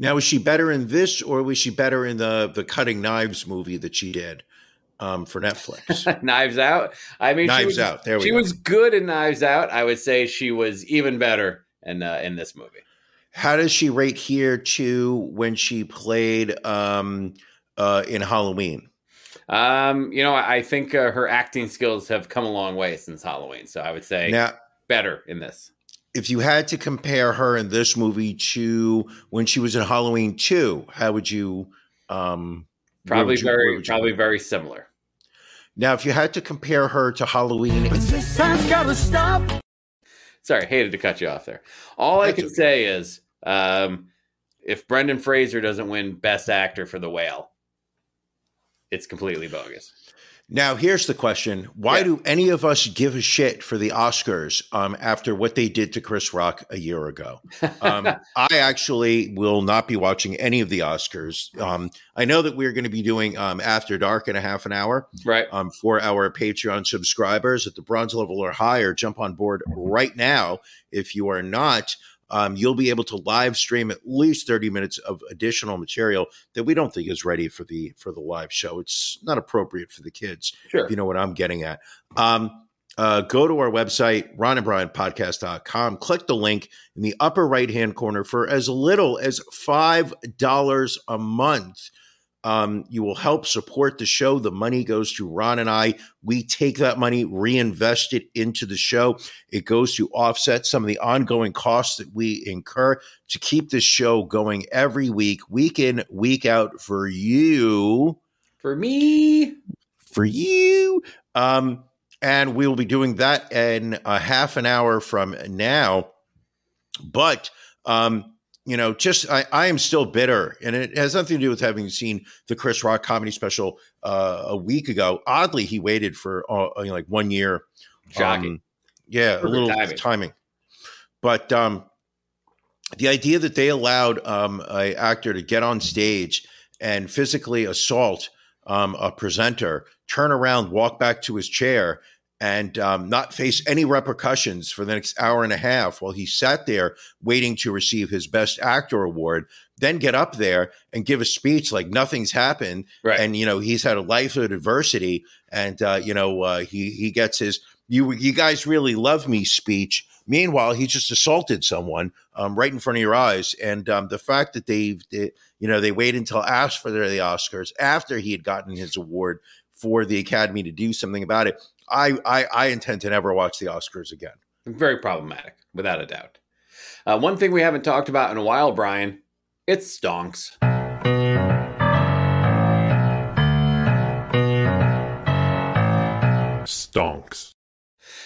Now, was she better in this, or was she better in the the Cutting Knives movie that she did um, for Netflix? <laughs> Knives Out. I mean, she Knives was, Out. There we she go. was good in Knives Out. I would say she was even better in uh, in this movie. How does she rate here to when she played um, uh, in Halloween? Um, you know, I I think uh, her acting skills have come a long way since Halloween. So I would say Now, better in this. If you had to compare her in this movie to when she was in Halloween two, how would you? Um, Probably you- very, probably put her? very similar. Now, if you had to compare her to Halloween, Sorry, hated to cut you off there. All I can okay. say is, um, if Brendan Fraser doesn't win Best Actor for The Whale, it's completely bogus. Now, here's the question: Why Yeah. do any of us give a shit for the Oscars um, after what they did to Chris Rock a year ago? Um, <laughs> I actually will not be watching any of the Oscars. Um, I know that we're going to be doing um, After Dark in a half an hour right? um, for our Patreon subscribers at the bronze level or higher. Jump on board right now. If you are not, um, you'll be able to live stream at least 30 minutes of additional material that we don't think is ready for the for the live show. It's not appropriate for the kids. Sure. If you know what I'm getting at. Um, uh, go to our website, ronandbrianpodcast.com. Click the link in the upper right hand corner for as little as $5 a month. Um, you will help support the show. The money goes to Ron and I. We take that money, reinvest it into the show. It goes to offset some of the ongoing costs that we incur to keep this show going every week, week in, week out for you For me, for you. Um, and we will be doing that in a half an hour from now. But um, you know, just I, I am still bitter, and it has nothing to do with having seen the Chris Rock comedy special uh, a week ago. Oddly, he waited for uh, you know, like one year. shocking. Um, yeah, Perfect a little timing. timing. But um, the idea that they allowed um, a actor to get on stage and physically assault um, a presenter, turn around, walk back to his chair, and um, not face any repercussions for the next hour and a half while he sat there waiting to receive his Best Actor award, then get up there and give a speech like nothing's happened, right. and you know he's had a life of adversity, and uh, you know uh, he he gets his "you you guys really love me" speech. Meanwhile, he just assaulted someone um, right in front of your eyes, and um, the fact that they, they you know they wait until after the Oscars after he had gotten his award for the Academy to do something about it. I I, I intend to never watch the Oscars again. Very problematic, without a doubt. Uh, one thing we haven't talked about in a while, Brian, it's stonks. Stonks.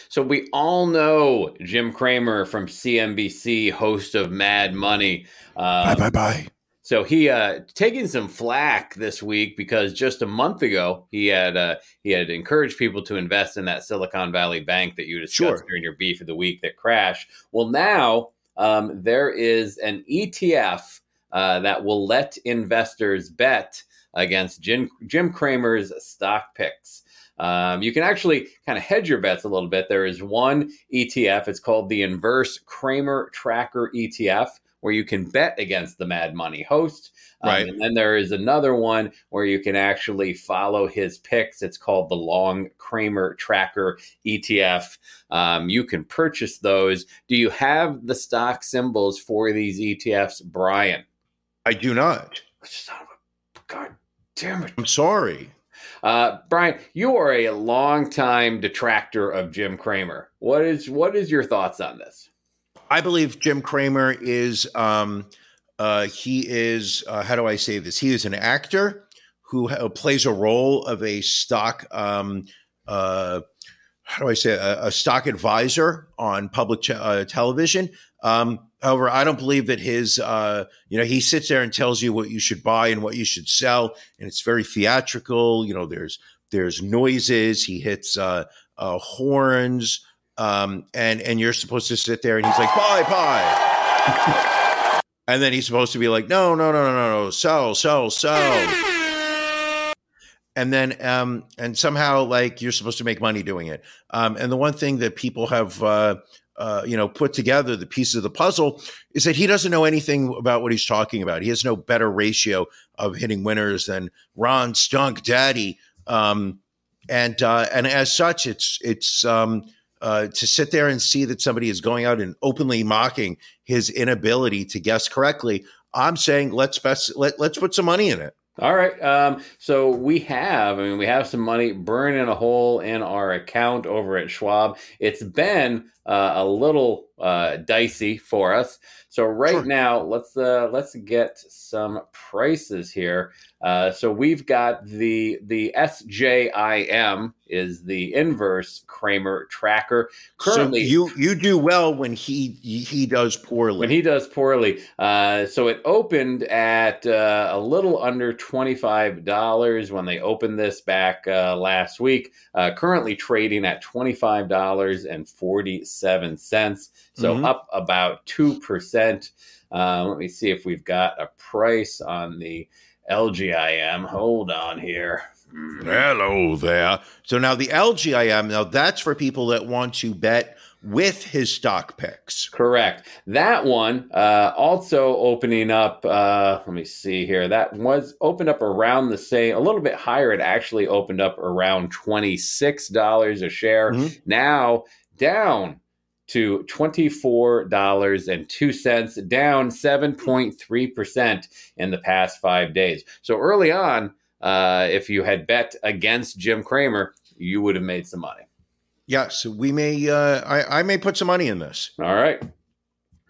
So we all know Jim Cramer from CNBC, host of Mad Money. bye Um, bye bye. So he uh taking some flack this week because just a month ago he had uh he had encouraged people to invest in that Silicon Valley bank that you discussed Sure. during your beef of the week that crashed. Well, now um, there is an ETF uh, that will let investors bet against Jim, Jim Cramer's stock picks. Um, you can actually kind of hedge your bets a little bit. There is one ETF. It's called the Inverse Cramer Tracker ETF, where you can bet against the Mad Money host. Um, Right. And then there is another one where you can actually follow his picks. It's called the Long Cramer Tracker ETF. Um, you can purchase those. Do you have the stock symbols for these ETFs, Brian? I do not. Son of a God damn it. I'm sorry. Uh, Brian, you are a longtime detractor of Jim Cramer. What is what is your thoughts on this? I believe Jim Cramer is um uh he is uh, how do I say this? He is an actor who ha- plays a role of a stock um uh how do I say a, a stock advisor on public uh, television. Um, however, I don't believe that his uh, you know he sits there and tells you what you should buy and what you should sell, and it's very theatrical. You know, there's there's noises. He hits uh, uh, horns um, and and you're supposed to sit there and he's like buy buy <laughs> and then he's supposed to be like no no no no no no sell sell sell and then um and somehow like you're supposed to make money doing it um and the one thing that people have uh uh, you know, put together the pieces of the puzzle is that he doesn't know anything about what he's talking about. He has no better ratio of hitting winners than Ron Stunk Daddy. Um, and uh, and as such, it's it's um, uh, to sit there and see that somebody is going out and openly mocking his inability to guess correctly. I'm saying let's best let let's put some money in it. All right. Um, so we have, I mean, we have some money burning a hole in our account over at Schwab. It's been uh, a little uh, dicey for us. So right Sure. now, let's uh, let's get some prices here. Uh, so we've got the the SJIM is the inverse Cramer tracker. Currently, so you you do well when he he does poorly. when he does poorly. Uh, so it opened at uh, a little under twenty-five dollars when they opened this back uh, last week. Uh, currently trading at twenty-five dollars and forty-seven cents. So Mhm. up about two percent. Uh, let me see if we've got a price on the LJIM. Hold on here. Hmm. Hello there. So now the LJIM, now that's for people that want to bet with his stock picks. Correct. That one uh, also opening up. Uh, let me see here. That was opened up around the same, a little bit higher. It actually opened up around twenty six dollars a share. Mhm. Now down to twenty four dollars and two cents, down seven point three percent in the past five days. So early on, uh, if you had bet against Jim Cramer, you would have made some money. Yes, we may. Uh, I, I may put some money in this. All right.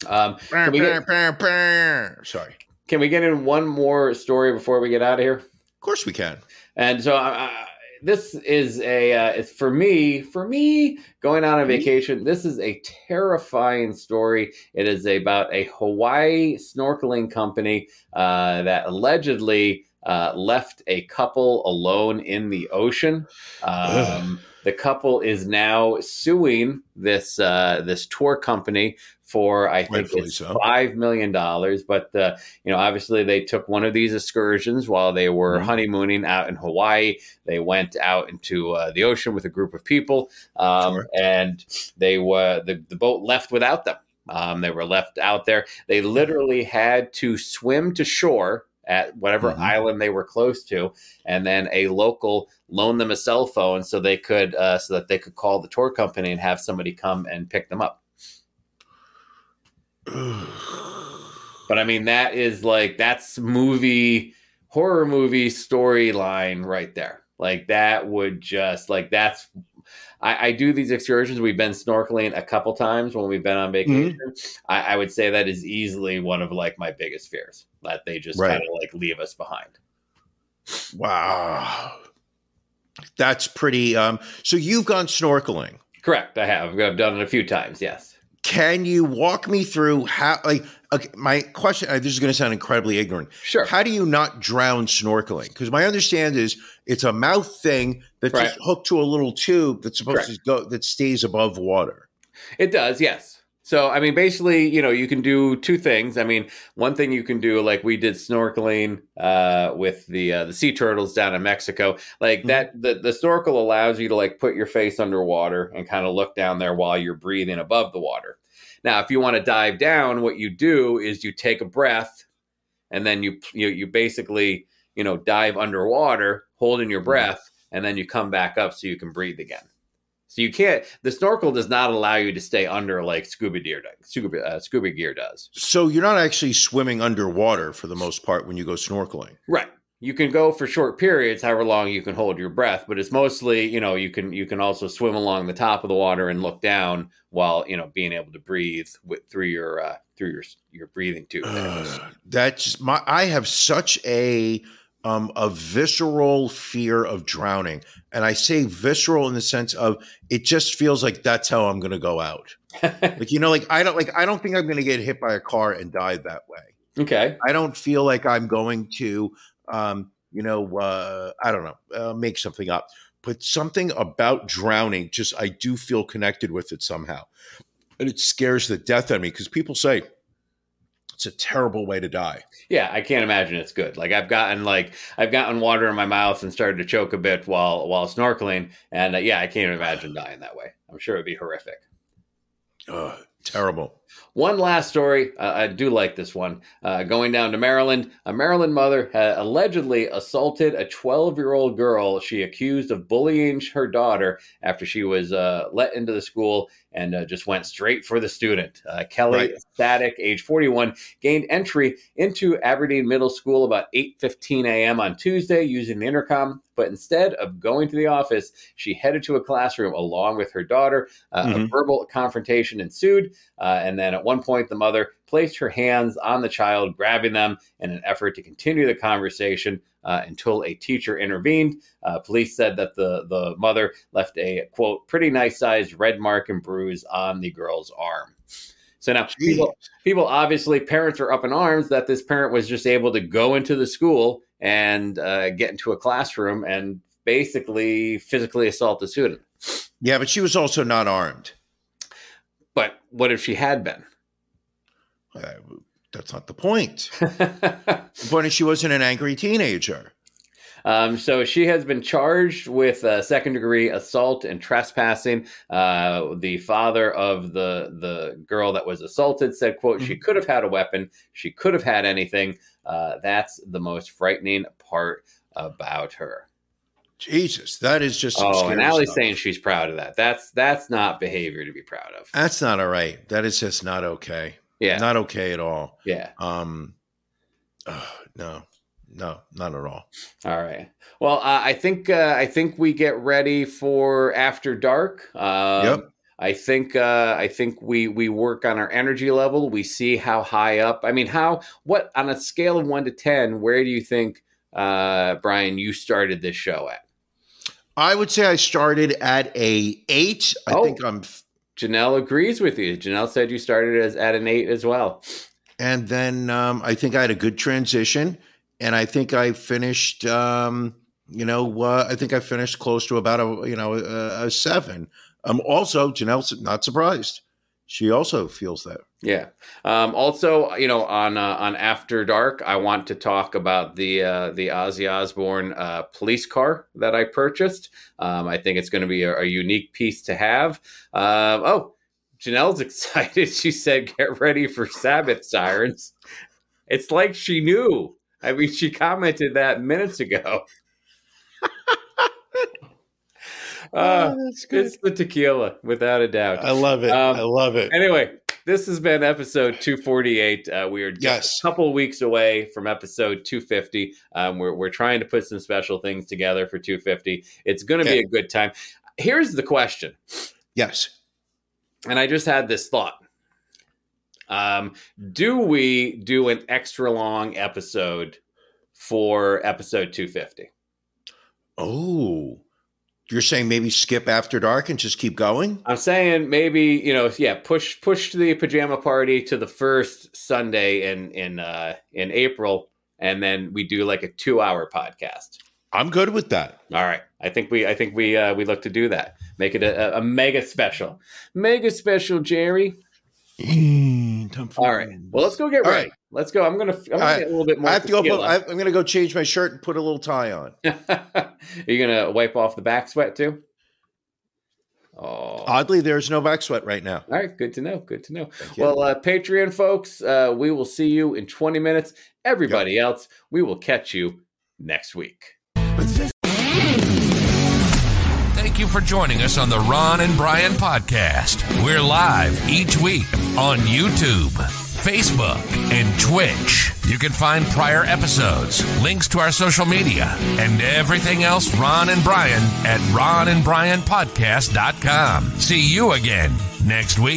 Um, Can get- Sorry. Can we get in one more story before we get out of here? Of course we can. And so uh, this is a uh, it's for me for me going on a vacation. This is a terrifying story. It is about a Hawaii snorkeling company uh, that allegedly uh, left a couple alone in the ocean. Um, the couple is now suing this uh, this tour company for I think Rightfully it's so. five million dollars. But uh, you know, obviously they took one of these excursions while they were Mhm. honeymooning out in Hawaii. They went out into uh, the ocean with a group of people, um, Sure. and they were the, the boat left without them. Um, they were left out there. They literally had to swim to shore at whatever Mhm. island they were close to, and then a local loaned them a cell phone so they could uh, so that they could call the tour company and have somebody come and pick them up. <sighs> But I mean, that is like that's movie horror movie storyline right there. Like that would just like that's. I, I do these excursions. We've been snorkeling a couple times when we've been on vacation. I, I would say that is easily one of like my biggest fears that they just Right. kind of like leave us behind. Wow. That's pretty. Um, so you've gone snorkeling. Correct. I have. I've done it a few times. Yes. Can you walk me through how? Like, okay, my question. uh, This is going to sound incredibly ignorant. Sure. How do you not drown snorkeling? Because my understanding is it's a mouth thing that's Right. hooked to a little tube that's supposed Correct. to go that stays above water. It does, yes. So, I mean, basically, you know, you can do two things. I mean, one thing you can do, like we did snorkeling uh, with the uh, the sea turtles down in Mexico, like Mhm. that. The, the snorkel allows you to like put your face underwater and kind of look down there while you're breathing above the water. Now, if you want to dive down, what you do is you take a breath, and then you you, you basically you know dive underwater, holding your breath, and then you come back up so you can breathe again. So you can't. The snorkel does not allow you to stay under like scuba gear. does- Scuba uh, scuba gear does. So you're not actually swimming underwater for the most part when you go snorkeling. Right. You can go for short periods, however long you can hold your breath, but it's mostly you know you can you can also swim along the top of the water and look down while you know being able to breathe with, through your uh, through your your breathing tube. Ugh, that's my. I have such a um a visceral fear of drowning, and I say visceral in the sense of it just feels like that's how I'm going to go out. <laughs> Like you know, like I don't like I don't think I'm going to get hit by a car and die that way. okay. I don't feel like I'm going to, um, you know, uh, I don't know, uh, make something up. But something about drowning, just I do feel connected with it somehow, and it scares the death out of me because people say it's a terrible way to die. Yeah, I can't imagine it's good. Like I've gotten like I've gotten water in my mouth and started to choke a bit while while snorkeling, and uh, yeah, I can't imagine dying that way. I'm sure it'd be horrific. Ugh, terrible. One last story. Uh, I do like this one. Uh, going down to Maryland, a Maryland mother had allegedly assaulted a 12 year old girl she accused of bullying her daughter after she was uh, let into the school and uh, just went straight for the student. Uh, Kelly Right. Static, age 41, gained entry into Aberdeen Middle School about 8:15 a.m. on Tuesday using the intercom. But instead of going to the office, she headed to a classroom along with her daughter. Uh, A Mhm. verbal confrontation ensued, uh, and then at one point, the mother placed her hands on the child, grabbing them in an effort to continue the conversation uh, until a teacher intervened. Uh, police said that the the mother left a quote pretty nice sized red mark and bruise on the girl's arm. So now people, people obviously parents are up in arms that this parent was just able to go into the school and uh, get into a classroom and basically physically assault the student. Yeah, but she was also not armed. But what if she had been? Uh, that's not the point. <laughs> The point is she wasn't an angry teenager. Um, so she has been charged with uh, second degree assault and trespassing. Uh, the father of the the girl that was assaulted said, "quote She could have had a weapon. She could have had anything. Uh, that's the most frightening part about her." Jesus, that is just Oh, and Allie's stuff. saying she's proud of that. That's that's not behavior to be proud of. that's not all right. That is just not okay. Yeah, Not okay at all. yeah. Um, ugh, no, no, not at all. All right. Well, uh, I think uh, I think we get ready for after dark. Um, Yep. I think uh, I think we we work on our energy level. We see how high up. I mean, how what on a scale of one to ten, where do you think, uh, Brian, you started this show at? I would say I started at a eight. I Oh. think I'm, f- Janelle agrees with you. Janelle said you started as at an eight as well. and then um, I think I had a good transition, and I think I finished. Um, you know, uh, I think I finished close to about a you know a, a seven. Um, also, Janelle's not surprised. She also feels that. Yeah. Um, also, you know, on uh, on After Dark, I want to talk about the uh, the Ozzy Osbourne uh, police car that I purchased. Um, I think it's going to be a, a unique piece to have. Um, oh, Janelle's <laughs> excited. She said, "Get ready for Sabbath sirens." It's like she knew. I mean, she commented that minutes ago. Uh, it's the tequila, without a doubt. I love it. Um, I love it. Anyway, this has been episode 248. Uh, we are just Yes. a couple weeks away from episode 250. Um, we're, we're trying to put some special things together for 250. It's going to be a good time. Here's the question, Yes. and I just had this thought. Um, do we do an extra long episode for episode 250? Oh, You're saying maybe skip after dark and just keep going? I'm saying maybe you know, yeah, push push the pajama party to the first Sunday in in uh, in April, and then we do like a two hour podcast. I'm good with that. All right, I think we I think we uh, we look to do that. Make it a, a mega special, mega special, Jerry. All right, well let's go get All ready. right. Let's go. I'm gonna I'm gonna I- get a little bit more. I have to go. Put. I, I'm going to go change my shirt and put a little tie on. Are <laughs> You're gonna wipe off the back sweat too. Oh, Oddly, there's no back sweat right now. All right, good to know. Good to know. Well, uh, Patreon folks, uh, we will see you in 20 minutes. Everybody else, we will catch you next week. Thank you for joining us on the Ron and Brian podcast. We're live each week on YouTube, Facebook, and Twitch. You can find prior episodes, links to our social media, and everything else Ron and Brian at ronandbrianpodcast.com. See you again next week.